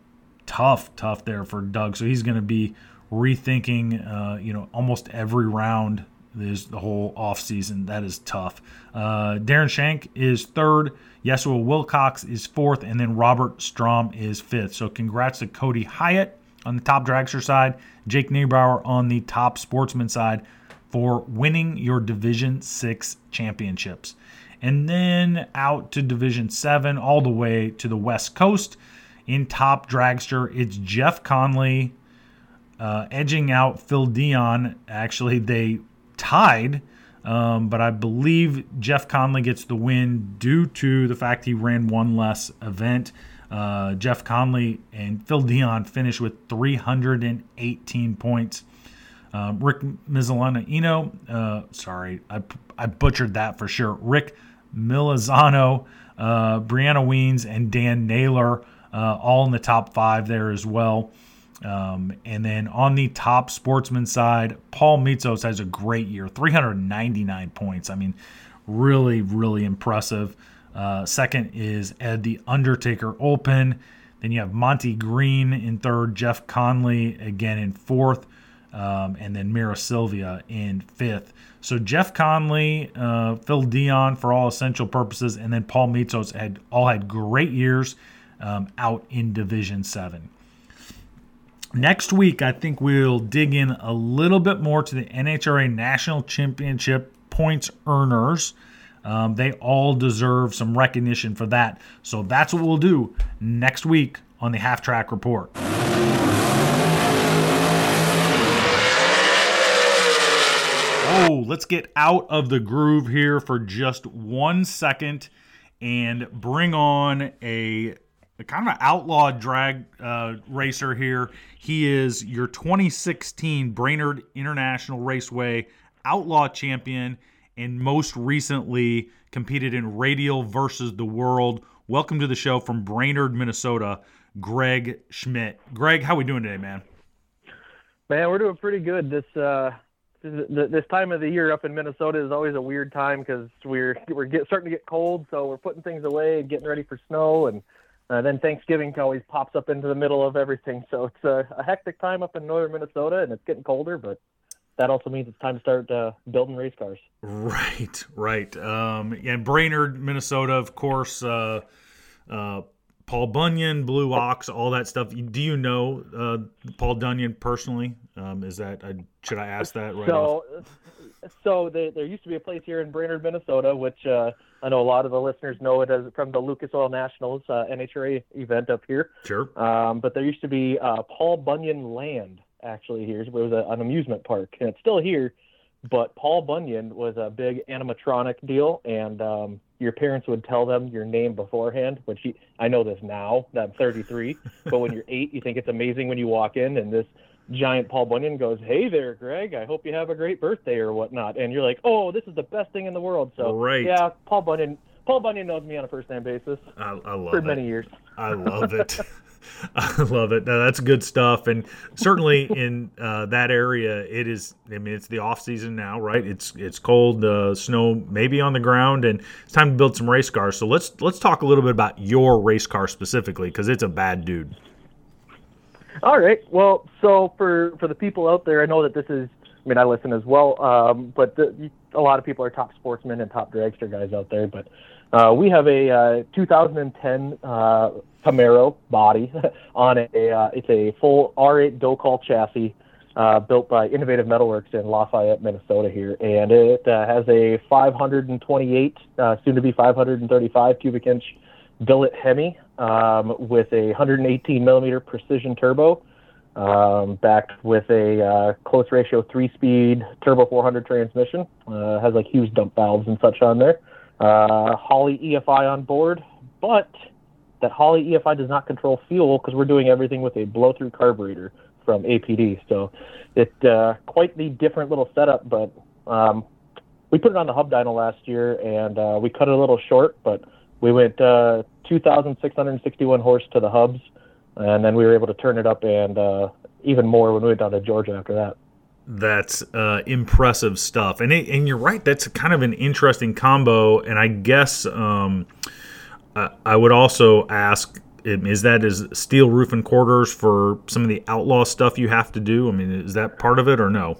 tough, tough there for Doug. So he's going to be rethinking, uh, you know, almost every round this the whole offseason. That is tough. Uh, Darren Shank is third. Yeshua Wilcox is fourth, and then Robert Strom is fifth. So congrats to Cody Hyatt on the top dragster side, Jake Neubauer on the top sportsman side for winning your Division Six championships. And then out to Division Seven, all the way to the West Coast. In top dragster, it's Jeff Conley uh, edging out Phil Dion. Actually, they tied, um, but I believe Jeff Conley gets the win due to the fact he ran one less event. Uh, Jeff Conley and Phil Dion finished with 318 points. Um, Rick Mizolano, uh, sorry, I, I butchered that for sure. Rick Milizano, uh, Brianna Weens, and Dan Naylor uh, all in the top five there as well. Um, and then on the top sportsman side, Paul Mitzos has a great year 399 points. I mean, really, really impressive. Uh, second is Ed the Undertaker Olpen. Then you have Monty Green in third, Jeff Conley again in fourth, um, and then Mira Sylvia in fifth. So Jeff Conley, uh, Phil Dion for all essential purposes, and then Paul Mitzos had all had great years um, out in Division 7. Next week, I think we'll dig in a little bit more to the NHRA National Championship points earners. Um, they all deserve some recognition for that. So that's what we'll do next week on the Half Track Report. Oh, let's get out of the groove here for just one second and bring on a kind of an outlaw drag uh, racer here. He is your 2016 Brainerd International Raceway outlaw champion and most recently competed in Radial versus the World. Welcome to the show from Brainerd, Minnesota, Greg Schmidt. Greg, how are we doing today, man? Man, we're doing pretty good. This uh, this time of the year up in Minnesota is always a weird time because we're we're get, starting to get cold, so we're putting things away and getting ready for snow and uh, then Thanksgiving always pops up into the middle of everything. So it's a, a, hectic time up in northern Minnesota, and it's getting colder, but that also means it's time to start uh, building race cars. Right, right. Um, and Brainerd, Minnesota, of course. Uh, uh, Paul Bunyan, Blue Ox, all that stuff. Do you know uh, Paul Bunyan personally? Um, is that should I ask that right? So, off? so they, there used to be a place here in Brainerd, Minnesota, which uh, I know a lot of the listeners know it as from the Lucas Oil Nationals uh, NHRA event up here. Sure. Um, but there used to be uh, Paul Bunyan Land actually here. It was a, an amusement park, and it's still here. But Paul Bunyan was a big animatronic deal, and um, your parents would tell them your name beforehand. Which I know this now that I'm 33, but when you're eight, you think it's amazing when you walk in and this giant Paul Bunyan goes, "Hey there, Greg. I hope you have a great birthday or whatnot." And you're like, "Oh, this is the best thing in the world." So right. yeah, Paul Bunyan. Paul Bunyan knows me on a first name basis. I, I love for it. many years. I love it. I love it. No, that's good stuff, and certainly in uh, that area, it is. I mean, it's the off season now, right? It's it's cold, uh, snow maybe on the ground, and it's time to build some race cars. So let's let's talk a little bit about your race car specifically because it's a bad dude. All right. Well, so for for the people out there, I know that this is. I mean, I listen as well, um, but the, a lot of people are top sportsmen and top dragster guys out there. But uh, we have a uh, 2010 uh, Camaro body on a uh, it's a full R8 Docol chassis uh, built by Innovative Metalworks in Lafayette, Minnesota here, and it uh, has a 528, uh, soon to be 535 cubic inch billet Hemi um, with a 118 millimeter precision turbo, um, backed with a uh, close ratio three speed turbo 400 transmission. Uh, has like Hughes dump valves and such on there. Uh, Holley EFI on board, but that Holley EFI does not control fuel because we're doing everything with a blow through carburetor from APD. So it's uh, quite the different little setup, but um, we put it on the hub dyno last year and uh, we cut it a little short, but we went uh, 2,661 horse to the hubs, and then we were able to turn it up and uh, even more when we went down to Georgia after that. That's uh, impressive stuff, and it, and you're right. That's kind of an interesting combo, and I guess um, I would also ask: Is that is steel roof and quarters for some of the outlaw stuff you have to do? I mean, is that part of it or no?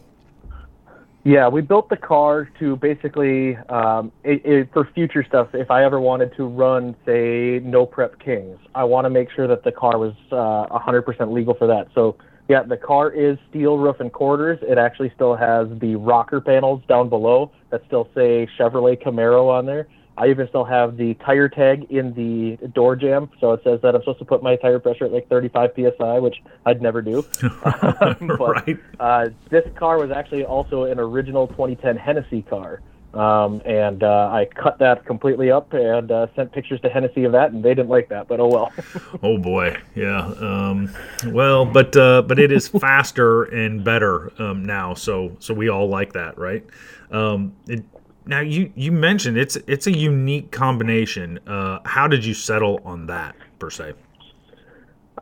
Yeah, we built the car to basically um, it, it, for future stuff. If I ever wanted to run, say, no prep kings, I want to make sure that the car was uh, 100% legal for that. So yeah, the car is steel roof and quarters. It actually still has the rocker panels down below that still say Chevrolet Camaro on there. I even still have the tire tag in the door jamb, so it says that I'm supposed to put my tire pressure at like 35 psi, which I'd never do. um, but right. uh, this car was actually also an original 2010 Hennessy car. Um, and uh, I cut that completely up and uh, sent pictures to Hennessy of that, and they didn't like that. But oh well. oh boy, yeah. Um, well, but uh, but it is faster and better um, now, so so we all like that, right? Um, it, now you you mentioned it's it's a unique combination. Uh, how did you settle on that per se?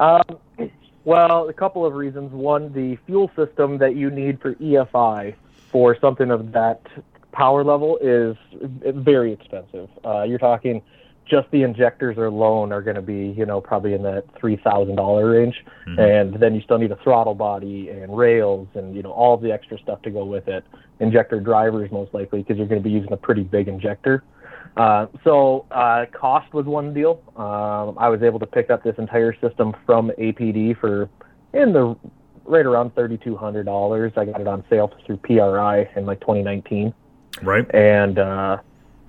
Um, well, a couple of reasons. One, the fuel system that you need for EFI for something of that power level is very expensive. Uh, you're talking just the injectors alone are going to be, you know, probably in that three thousand dollar range, mm-hmm. and then you still need a throttle body and rails and you know all the extra stuff to go with it. Injector drivers most likely because you're going to be using a pretty big injector. Uh, so uh, cost was one deal. Um, I was able to pick up this entire system from APD for in the right around thirty two hundred dollars. I got it on sale through PRI in like 2019. Right. And uh,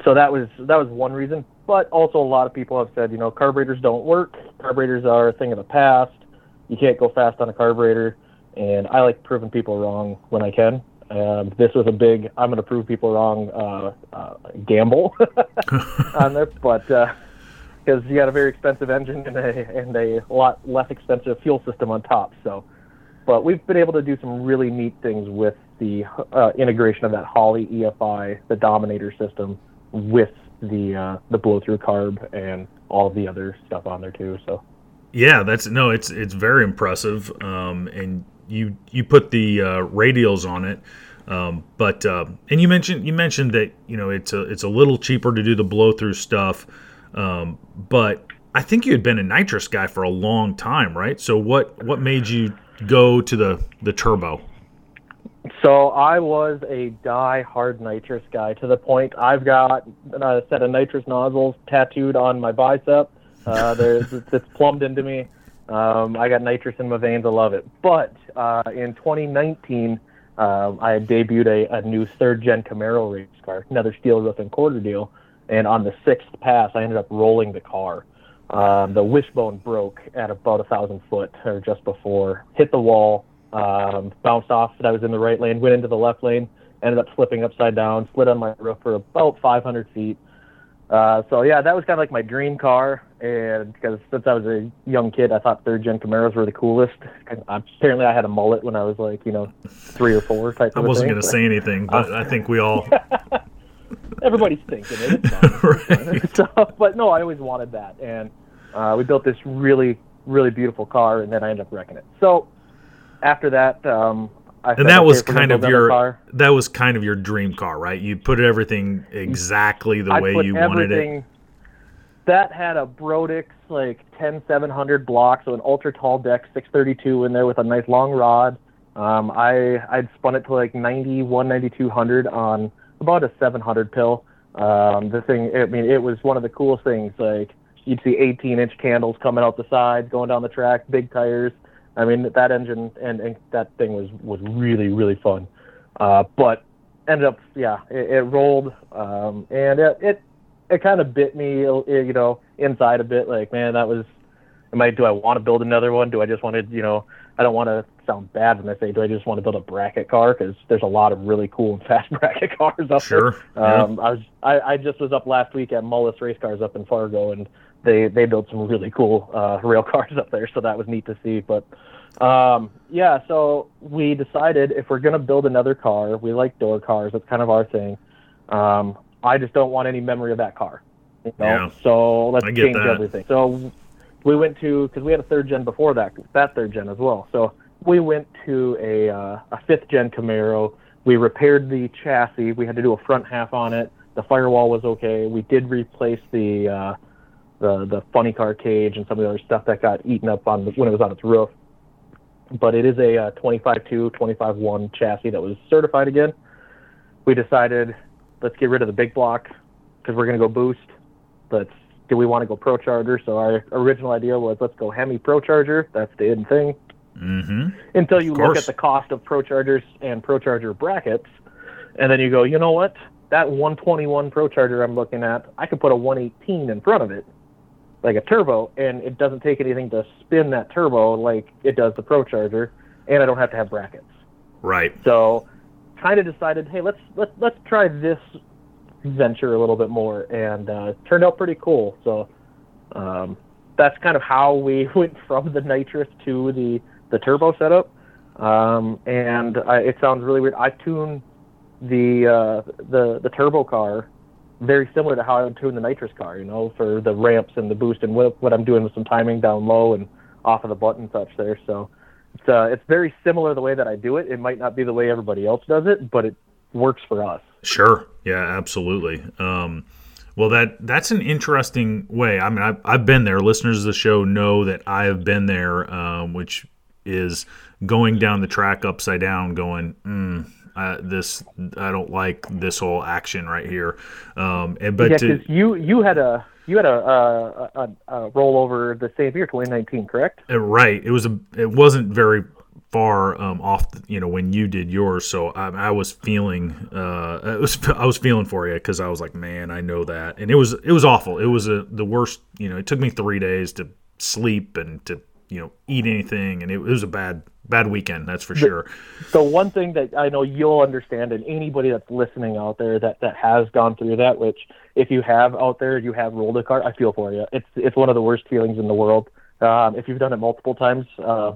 so that was that was one reason. But also a lot of people have said, you know, carburetors don't work. Carburetors are a thing of the past. You can't go fast on a carburetor. And I like proving people wrong when I can. Um, this was a big I'm going to prove people wrong uh, uh, gamble on there, but because uh, you got a very expensive engine and a and a lot less expensive fuel system on top. So, but we've been able to do some really neat things with the uh, integration of that Holley EFI, the Dominator system, with the uh, the blow through carb and all the other stuff on there too. So yeah, that's no, it's it's very impressive. Um, and you you put the uh, radials on it. Um, but uh, and you mentioned you mentioned that you know it's a it's a little cheaper to do the blow through stuff, um, but I think you had been a nitrous guy for a long time, right? So what what made you go to the the turbo? So I was a die-hard nitrous guy to the point I've got a set of nitrous nozzles tattooed on my bicep. Uh, there's it's plumbed into me. Um, I got nitrous in my veins. I love it. But uh, in 2019, um, I had debuted a, a new third-gen Camaro race car, another steel roof and quarter deal. And on the sixth pass, I ended up rolling the car. Um, the wishbone broke at about a thousand foot or just before, hit the wall, um, bounced off that I was in the right lane, went into the left lane, ended up slipping upside down, slid on my roof for about 500 feet. Uh, so yeah, that was kind of like my dream car, and because since I was a young kid, I thought third gen Camaros were the coolest. Apparently, I had a mullet when I was like you know three or four type. I wasn't going to say anything, but I think we all. Everybody's thinking it. Right. so, but no, I always wanted that, and uh, we built this really really beautiful car, and then I ended up wrecking it. So after that, um, I And that was if we're gonna kind of your car, that was kind of your dream car, right? You put everything exactly the I way you wanted it. everything. That had a Brodix like 10700 block, so an ultra tall deck 632 in there with a nice long rod. Um, I I'd spun it to like 91, 9200 on about a 700 pill. Um, the thing, I mean, it was one of the coolest things. Like you'd see 18 inch candles coming out the sides, going down the track, big tires. I mean, that engine and, and that thing was was really really fun. Uh, but ended up, yeah, it, it rolled, um, and it it, it kind of bit me, uh, you know, inside a bit. Like, man, that was. Am I? Do I want to build another one? Do I just want to, you know? I don't want to sound bad when I say, do I just want to build a bracket car? Because there's a lot of really cool and fast bracket cars up Sure. there. yeah. Um, I was I, I just was up last week at Mullis Race Cars up in Fargo, and they they built some really cool uh, rail cars up there, so that was neat to see. But um, yeah, so we decided if we're gonna build another car, we like door cars. That's kind of our thing. Um, I just don't want any memory of that car. You know? Yeah. So let's change that. everything. So we went to because we had a third gen before that that third gen as well. So we went to a uh, a fifth gen Camaro. We repaired the chassis. We had to do a front half on it. The firewall was okay. We did replace the uh, the the funny car cage and some of the other stuff that got eaten up on the, when it was on its roof. But it is a uh, 25.2, 25.1 chassis that was certified again. We decided let's get rid of the big block because we're going to go boost. Let's do we want to go Pro Charger? So our original idea was let's go Hemi Pro Charger. That's the in thing. mm-hmm. Until you look at the cost of Pro Chargers and Pro Charger brackets, and then you go, you know what? That 121 Pro Charger I'm looking at, I could put a 118 in front of it, like a turbo, and it doesn't take anything to spin that turbo like it does the Pro Charger, and I don't have to have brackets. Right. So, kind of decided, hey, let's let's let's try this venture a little bit more, and uh, it turned out pretty cool. So, um, that's kind of how we went from the nitrous to the the turbo setup. Um, and I, it sounds really weird. I tune the uh, the the turbo car very similar to how I would tune the nitrous car. You know, for the ramps and the boost and what what I'm doing with some timing down low and off of the button such there. So it's uh, it's very similar the way that I do it. It might not be the way everybody else does it, but it works for us. Sure. Yeah, absolutely. Um, well, that that's an interesting way. I mean, I've, I've been there. Listeners of the show know that I have been there, um, which is going down the track upside down, going, mm, uh, this I don't like this whole action right here. Um, and, but yeah, to, you you had a you had a, a, a, a rollover the same year, 2019, correct? Uh, right. It was a. It wasn't very far um, off. You know when you did yours, so I, I was feeling. Uh, was. I was feeling for you because I was like, man, I know that, and it was. It was awful. It was a, the worst. You know, it took me three days to sleep and to you know eat anything, and it, it was a bad bad weekend. That's for sure. So one thing that I know you'll understand, and anybody that's listening out there that that has gone through that, which if you have out there, you have rolled a car, I feel for you. It's it's one of the worst feelings in the world. Um, if you've done it multiple times, uh,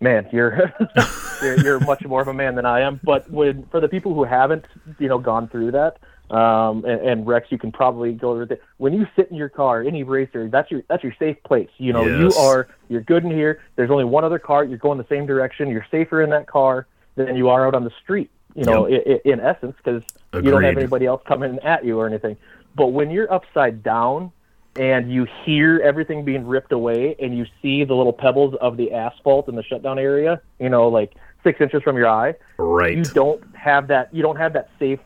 man, you're, you're you're much more of a man than I am. But when for the people who haven't, you know, gone through that, um, and, and Rex, you can probably go over it. When you sit in your car, any racer, that's your that's your safe place. You know, Yes. you are you're good in here. There's only one other car. You're going the same direction. You're safer in that car than you are out on the street. You know, i i in essence, because you don't have anybody else coming at you or anything. But when you're upside down and you hear everything being ripped away and you see the little pebbles of the asphalt in the shutdown area, you know, like six inches from your eye, Right. you don't have that you don't have that safe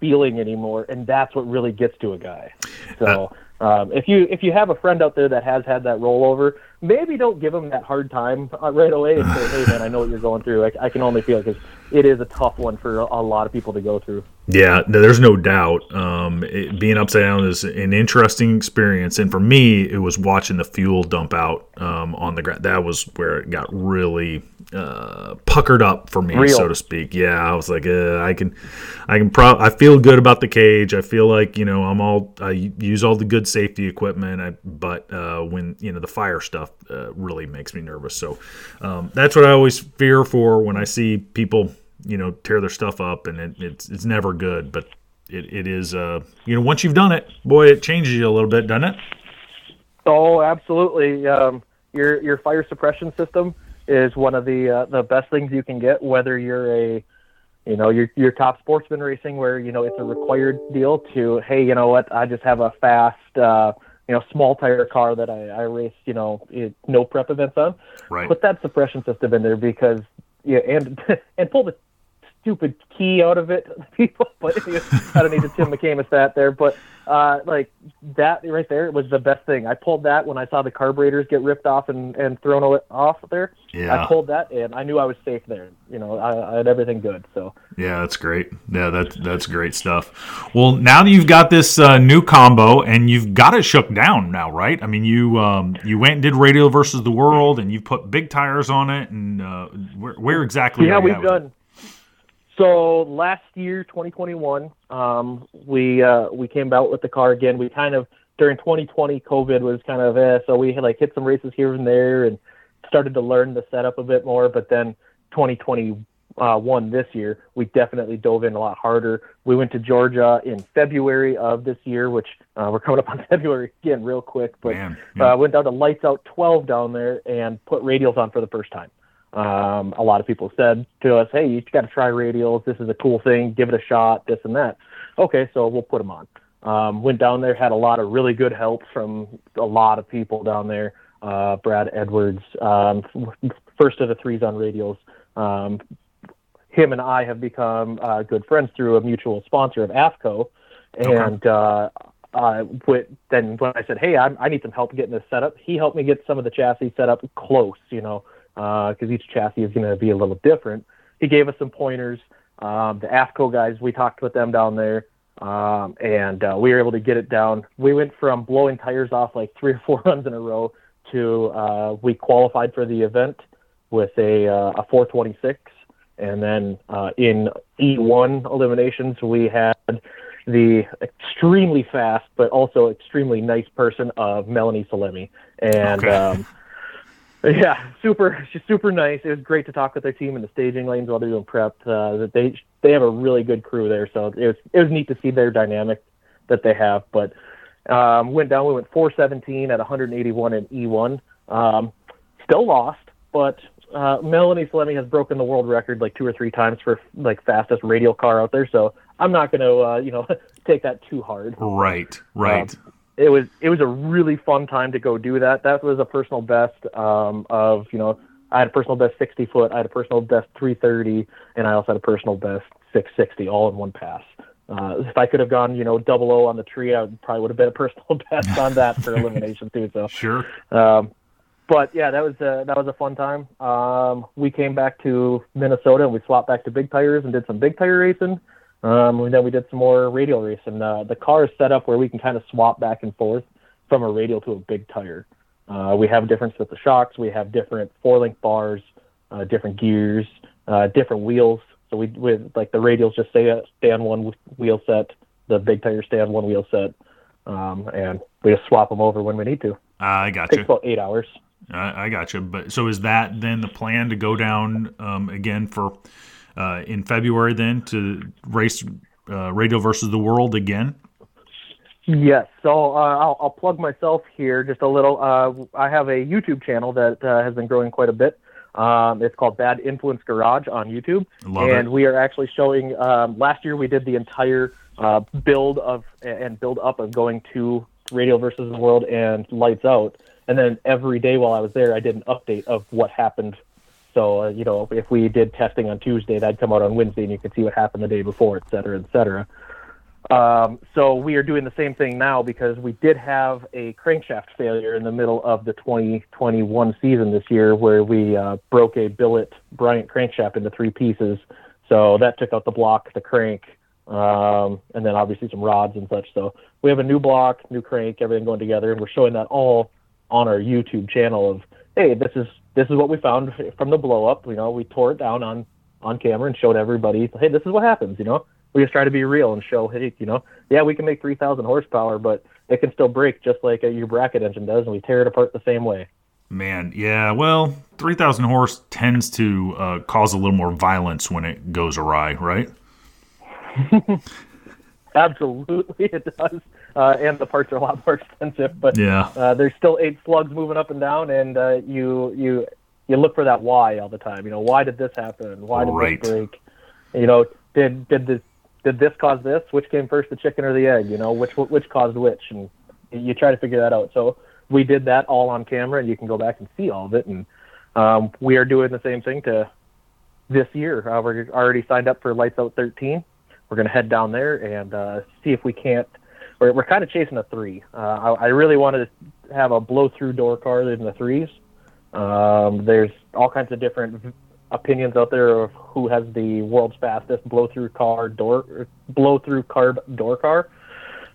feeling anymore and that's what really gets to a guy so um, if you if you have a friend out there that has had that rollover maybe don't give them that hard time uh, right away and say hey man i know what you're going through i, I can only feel because it is a tough one for a, a lot of people to go through Yeah, there's no doubt. Um, it, being upside down is an interesting experience, and for me, it was watching the fuel dump out um, on the ground. That was where it got really uh, puckered up for me, Real. so to speak. Yeah, I was like, uh, I can, I can. Pro- I feel good about the cage. I feel like you know I'm all. I use all the good safety equipment, I, but uh, when you know the fire stuff uh, really makes me nervous. So um, that's what I always fear for when I see people you know tear their stuff up and it, it's it's never good but it, it is uh you know once you've done it boy it changes you a little bit doesn't it Oh, absolutely. Um, your your fire suppression system is one of the uh, the best things you can get. Whether you're a you know your your top sportsman racing where you know it's a required deal to hey you know what I just have a fast uh, you know small tire car that I, I race you know it, no prep events on. Right. Put that suppression system in there because yeah and and pull the stupid key out of it people but I don't need to Tim McCamus that there but uh, like that right there was the best thing. I pulled that when I saw the carburetors get ripped off and, and thrown off there. Yeah. I pulled that and I knew I was safe there. You know, I, I had everything good. So Yeah, that's great. Yeah, that that's great stuff. Well, now that you've got this uh, new combo and you've got it shook down now, right? I mean, you um, you went and did Radial versus the World, and you've put big tires on it. And uh, where, where exactly? yeah, are you we've at with it? done. So last year, 2021, um, we uh, we came out with the car again. We kind of during 2020, COVID was kind of eh, so we had like hit some races here and there and started to learn the setup a bit more. But then 2021 uh, this year, we definitely dove in a lot harder. We went to Georgia in February of this year, which uh, we're coming up on February again real quick. But Man, yeah. uh, went down to lights out 12 down there and put radials on for the first time. Um, a lot of people said to us, "Hey, you got to try radials. This is a cool thing. Give it a shot. This and that." Okay, so we'll put them on. Um, went down there, had a lot of really good help from a lot of people down there. Uh, Brad Edwards, um, first of the threes on radials. Um, him and I have become uh, good friends through a mutual sponsor of AFCO, and uh, uh, with, then when I said, "Hey, I, I need some help getting this set up," he helped me get some of the chassis set up close, you know, because each chassis is going to be a little different. He gave us some pointers. Um, the AFCO guys, we talked with them down there, um, and uh, we were able to get it down. We went from blowing tires off like three or four runs in a row to uh, we qualified for the event with a uh, a 426, and then uh, in E1 eliminations we had the extremely fast but also extremely nice person of Melanie Salemi, and Okay. um, yeah, super she's super nice. It was great to talk with their team in the staging lanes while they're doing prep. Uh, that they they have a really good crew there, so it was it was neat to see their dynamic that they have. But um, went down. We went 417 at 181 in E1. Um, still lost, but uh, Melanie Salemi has broken the world record like two or three times for like fastest radial car out there. So I'm not going to uh, you know take that too hard. Right, right. It was it was a really fun time to go do that. That was a personal best um, of you know I had a personal best 60 foot, I had a personal best 330, and I also had a personal best 660 all in one pass. Uh, if I could have gone you know double O on the tree, I would, probably would have been a personal best on that for elimination too. So sure. um, but yeah, that was a, that was a fun time. Um, we came back to Minnesota and we swapped back to big tires and did some big tire racing. Um, and then we did some more radial racing. Uh, the car is set up where we can kind of swap back and forth from a radial to a big tire. Uh, we have a difference with the shocks. We have different four link bars, uh, different gears, uh, different wheels. So we with like the radials just stay stay on one wheel set. The big tires stay on one wheel set, um, and we just swap them over when we need to. I got takes you. about eight hours. I, I got you. But so is that then the plan to go down um, again for uh, in February then to race uh, Radial versus the World again? Yes. So uh, I'll, I'll plug myself here just a little. Uh, I have a YouTube channel that uh, has been growing quite a bit. Um, it's called Bad Influence Garage on YouTube, Love and it. we are actually showing. Um, last year we did the entire uh, build of and build up of going to Radial versus the World and Lights Out, and then every day while I was there, I did an update of what happened. So uh, you know, if we did testing on Tuesday, that'd come out on Wednesday, and you could see what happened the day before, et cetera, et cetera. Um, so we are doing the same thing now because we did have a crankshaft failure in the middle of the 2021 season this year where we uh, broke a billet Bryant crankshaft into three pieces. So that took out the block, the crank, um, and then obviously some rods and such. So we have a new block, new crank, everything going together, and we're showing that all on our YouTube channel of, hey, this is this is what we found from the blow up. You know, we tore it down on on camera and showed everybody, hey, this is what happens. You know, we just try to be real and show, hey, you know, yeah, we can make 3,000 horsepower, but it can still break just like a, your bracket engine does, and we tear it apart the same way. Man, yeah. Well, three thousand horse tends to uh, cause a little more violence when it goes awry, right? Absolutely, it does, uh, and the parts are a lot more expensive. But Yeah. uh, there's still eight slugs moving up and down, and uh, you you you look for that why all the time. You know, why did this happen? Why did Right. this break? You know, did did this did this cause this? Which came first, the chicken or the egg? You know, which which caused which? And you try to figure that out. So we did that all on camera, and you can go back and see all of it. And um, we are doing the same thing to this year. Uh, we're already signed up for Lights Out 13. We're going to head down there and uh, see if we can't. We're, we're kind of chasing a three. Uh, I, I really wanted to have a blow through door car than the threes. Um, there's all kinds of different opinions out there of who has the world's fastest blow through car door blow through carb door car.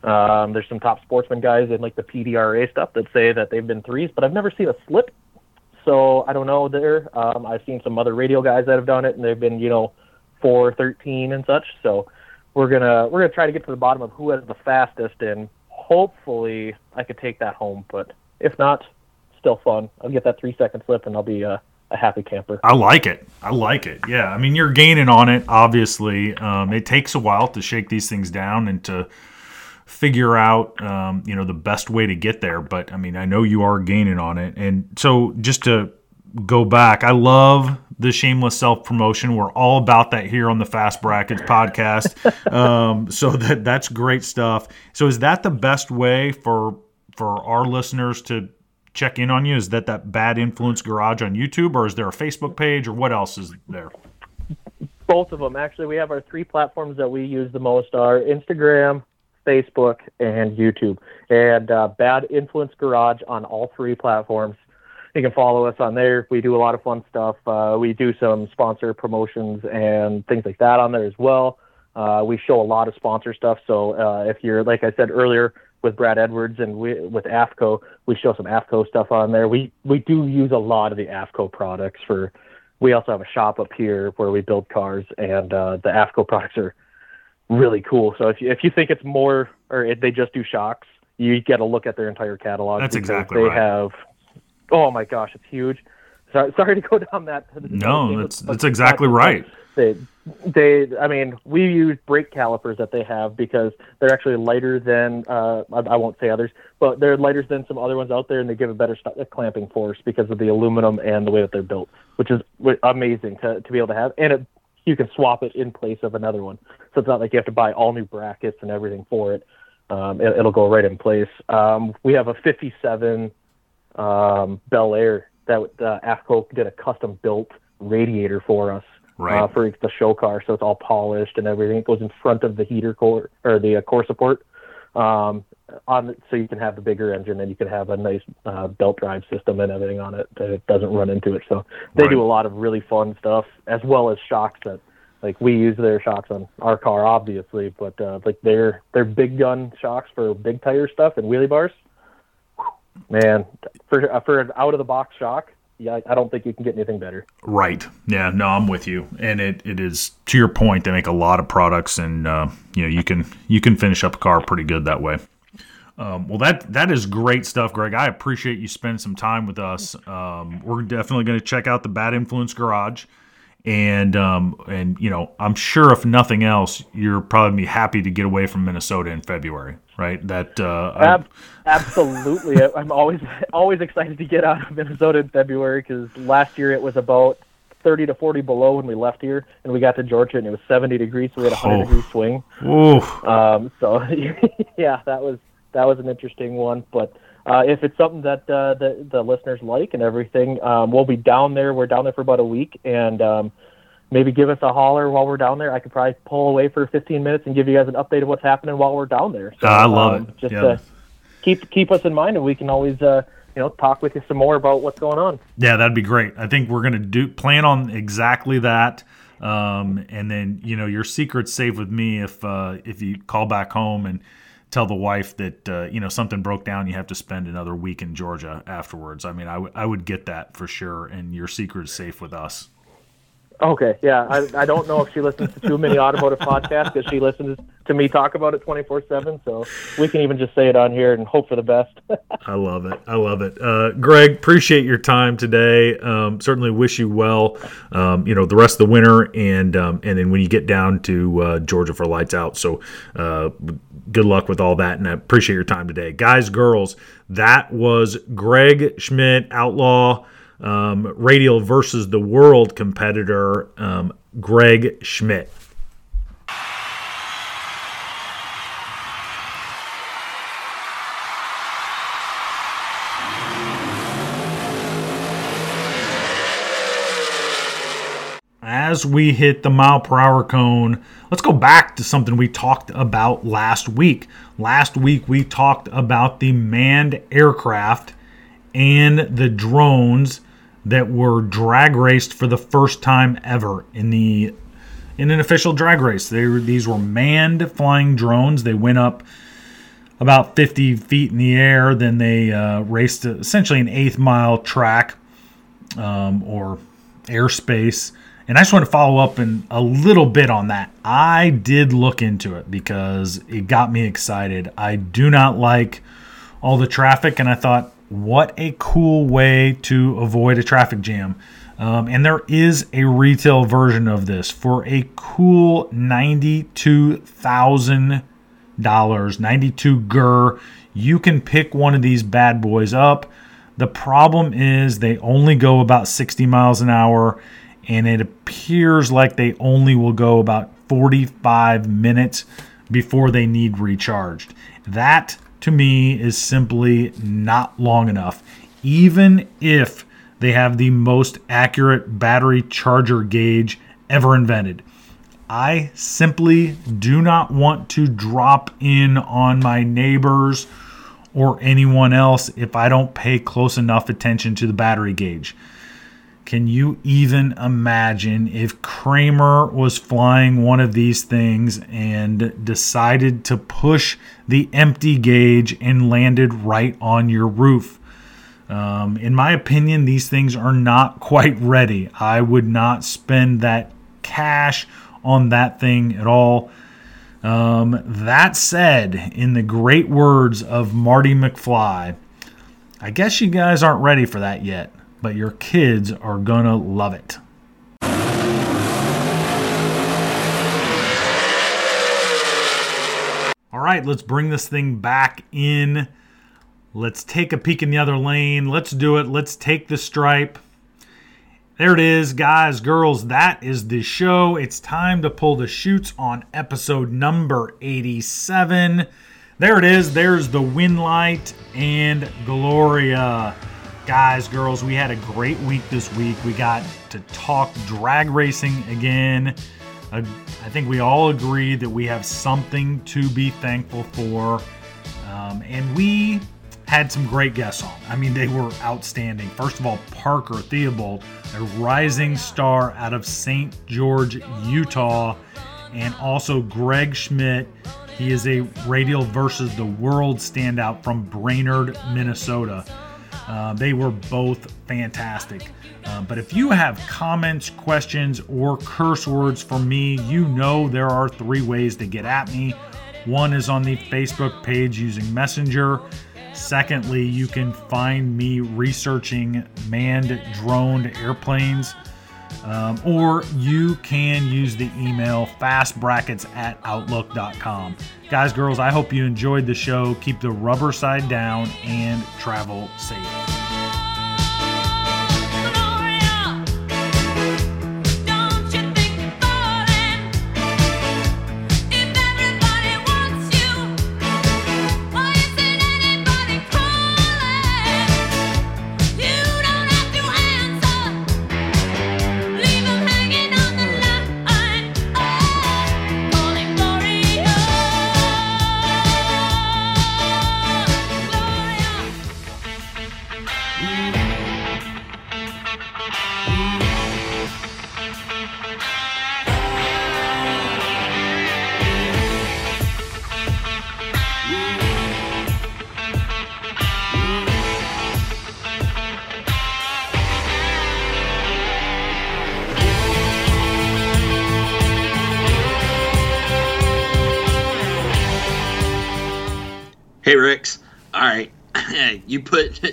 Um, there's some top sportsman guys in like the PDRA stuff that say that they've been threes, but I've never seen a slip. So I don't know there. Um, I've seen some other radial guys that have done it, and they've been you know four thirteen and such. So we're gonna we're gonna try to get to the bottom of who has the fastest, and hopefully I could take that home. But if not, still fun. I'll get that three second slip, and I'll be uh, a happy camper. I like it. I like it. Yeah. I mean, you're gaining on it, obviously. Um, it takes a while to shake these things down and to figure out, um, you know, the best way to get there. But I mean, I know you are gaining on it. And so just to go back, I love the shameless self promotion. We're all about that here on the Fast Brackets podcast. um, so that that's great stuff. So is that the best way for for our listeners to check in on you? Is that that Bad Influence Garage on YouTube, or is there a Facebook page, or what else is there? both of them actually we have our three platforms that we use the most are instagram facebook and youtube and uh, bad influence garage on all three platforms you can follow us on there we do a lot of fun stuff uh, we do some sponsor promotions and things like that on there as well uh, we show a lot of sponsor stuff so uh, if you're like i said earlier with brad edwards and we, with afco we show some afco stuff on there we we do use a lot of the afco products for we also have a shop up here where we build cars, and uh, the AFCO products are really cool. So if you, if you think it's more, or if they just do shocks, you get a look at their entire catalog. That's exactly they right. have. Oh my gosh, it's huge. Sorry, sorry to go down that. No, that's that's exactly right. They, they, I mean, we use brake calipers that they have because they're actually lighter than, uh, I, I won't say others, but they're lighter than some other ones out there, and they give a better st- clamping force because of the aluminum and the way that they're built, which is amazing to, to be able to have. And it, you can swap it in place of another one, so it's not like you have to buy all new brackets and everything for it. Um, it it'll go right in place. Um, we have a 57 um, Bel Air that uh, AFCO did a custom built radiator for us Right. uh, for the show car, so it's all polished and everything. It goes in front of the heater core or the uh, core support, um, on the, so you can have the bigger engine and you can have a nice uh, belt drive system and everything on it that it doesn't run into it. So they Right. do a lot of really fun stuff as well as shocks that. Like we use their shocks on our car, obviously, but uh, like their their big gun shocks for big tire stuff and wheelie bars. Man, for uh, for an out of the box shock, yeah, I don't think you can get anything better. Right. Yeah. No, I'm with you. And it, it is to your point. They make a lot of products, and uh, you know you can you can finish up a car pretty good that way. Um, well, that that is great stuff, Greg. I appreciate you spending some time with us. Um, we're definitely going to check out the Bad Influence Garage, and um, and you know I'm sure if nothing else, you're probably be happy to get away from Minnesota in February, right? That uh, Ab- absolutely. I'm always always excited to get out of Minnesota in February because last year it was about 30 to 40 below when we left here, and we got to Georgia and it was 70 degrees, so we had a 100 Oh. degree swing. oof. Um, so yeah, that was that was an interesting one. But uh, if it's something that uh, the the listeners like and everything, um, we'll be down there. We're down there for about a week, and um, maybe give us a holler while we're down there. I could probably pull away for 15 minutes and give you guys an update of what's happening while we're down there. So, I love um, it. Just Yeah. to keep keep us in mind, and we can always uh, you know talk with you some more about what's going on. Yeah, that'd be great. I think we're gonna do plan on exactly that. Um, and then you know your secret's safe with me if uh, if you call back home and tell the wife that uh, you know something broke down, you have to spend another week in Georgia afterwards. I mean, I would I would get that for sure, and your secret is safe with us. Okay, yeah. I, I don't know if she listens to too many automotive podcasts because she listens to me talk about it 24 7. So we can even just say it on here and hope for the best. I love it. I love it. Uh, Greg, appreciate your time today. Um, certainly wish you well, um, you know, the rest of the winter and um, and then when you get down to uh, Georgia for lights out. So uh, good luck with all that and I appreciate your time today. Guys, girls, that was Greg Schmidt, Outlaw um, Radial versus the World competitor, um, Greg Schmidt. As we hit the mile per hour cone, let's go back to something we talked about last week. Last week, we talked about the manned aircraft and the drones that were drag raced for the first time ever in the in an official drag race. They were, these were manned flying drones. They went up about 50 feet in the air. Then they uh, raced essentially an eighth mile track um, or airspace. And I just want to follow up in a little bit on that. I did look into it because it got me excited. I do not like all the traffic, and I thought what a cool way to avoid a traffic jam. Um, and there is a retail version of this for a cool $92,000, 92 gur. You can pick one of these bad boys up. The problem is they only go about 60 miles an hour, and it appears like they only will go about 45 minutes before they need recharged. That to me is simply not long enough. Even if they have the most accurate battery charger gauge ever invented. I simply do not want to drop in on my neighbors or anyone else if I don't pay close enough attention to the battery gauge. Can you even imagine if Kramer was flying one of these things and decided to push the empty gauge and landed right on your roof? Um, in my opinion, these things are not quite ready. I would not spend that cash on that thing at all. Um, that said, in the great words of Marty McFly, I guess you guys aren't ready for that yet but your kids are gonna love it. All right, let's bring this thing back in. Let's take a peek in the other lane. Let's do it. Let's take the stripe. There it is, guys, girls. That is the show. It's time to pull the shoots on episode number 87. There it is. There's the Winlight and Gloria. Guys, girls, we had a great week this week. We got to talk drag racing again. Uh, I think we all agree that we have something to be thankful for. Um, and we had some great guests on. I mean, they were outstanding. First of all, Parker Theobald, a rising star out of St. George, Utah, and also Greg Schmidt. He is a radial versus the world standout from Brainerd, Minnesota. Uh, they were both fantastic. Uh, but if you have comments, questions, or curse words for me, you know there are three ways to get at me. One is on the Facebook page using Messenger. Secondly, you can find me researching manned droned airplanes. Um, or you can use the email fastbrackets at outlook.com. Guys, girls, I hope you enjoyed the show. Keep the rubber side down and travel safe.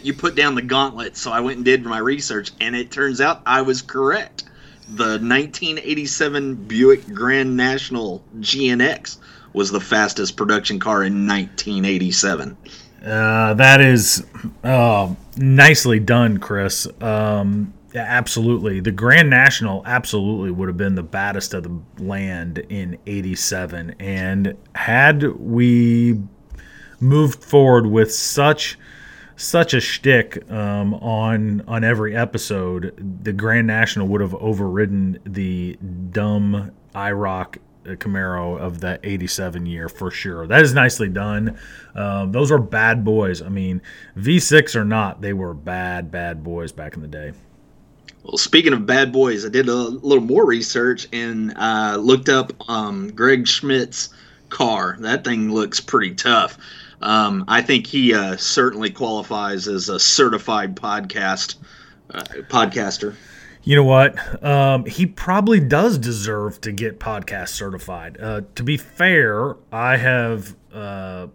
You put down the gauntlet, so I went and did my research, and it turns out I was correct. The 1987 Buick Grand National GNX was the fastest production car in 1987. Uh, that is uh, nicely done, Chris. Um, absolutely. The Grand National absolutely would have been the baddest of the land in 87. And had we moved forward with such such a shtick um, on on every episode, the Grand National would have overridden the dumb IROC Camaro of that 87 year for sure. That is nicely done. Um, those are bad boys. I mean, V6 or not, they were bad, bad boys back in the day. Well, speaking of bad boys, I did a little more research and uh, looked up um, Greg Schmidt's car. That thing looks pretty tough. Um, I think he uh, certainly qualifies as a certified podcast uh, podcaster. You know what? Um, he probably does deserve to get podcast certified. Uh, to be fair, I have, uh,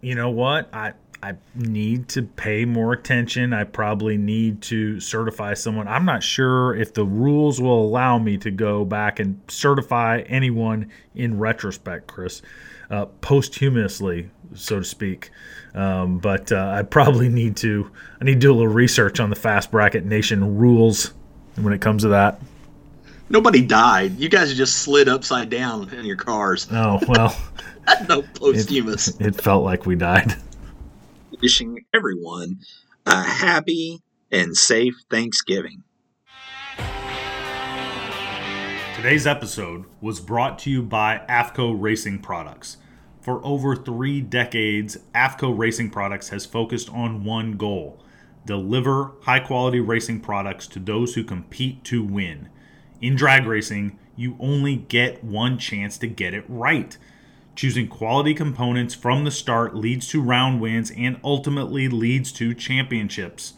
you know what? I I need to pay more attention. I probably need to certify someone. I'm not sure if the rules will allow me to go back and certify anyone in retrospect, Chris, uh, posthumously, so to speak. Um, but uh, I probably need to. I need to do a little research on the Fast Bracket Nation rules when it comes to that. Nobody died. You guys just slid upside down in your cars. Oh well. no posthumous. It, it felt like we died wishing everyone a happy and safe Thanksgiving. Today's episode was brought to you by AFCO Racing Products. For over three decades, AFCO Racing Products has focused on one goal deliver high quality racing products to those who compete to win. In drag racing, you only get one chance to get it right. Choosing quality components from the start leads to round wins and ultimately leads to championships.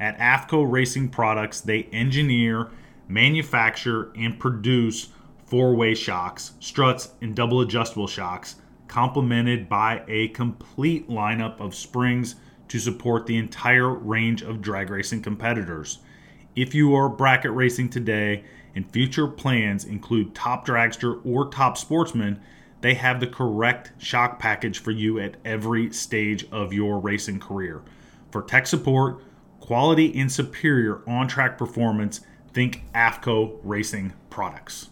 At AFCO Racing Products, they engineer, manufacture, and produce four way shocks, struts, and double adjustable shocks, complemented by a complete lineup of springs to support the entire range of drag racing competitors. If you are bracket racing today and future plans include top dragster or top sportsman, they have the correct shock package for you at every stage of your racing career. For tech support, quality, and superior on track performance, think AFCO Racing Products.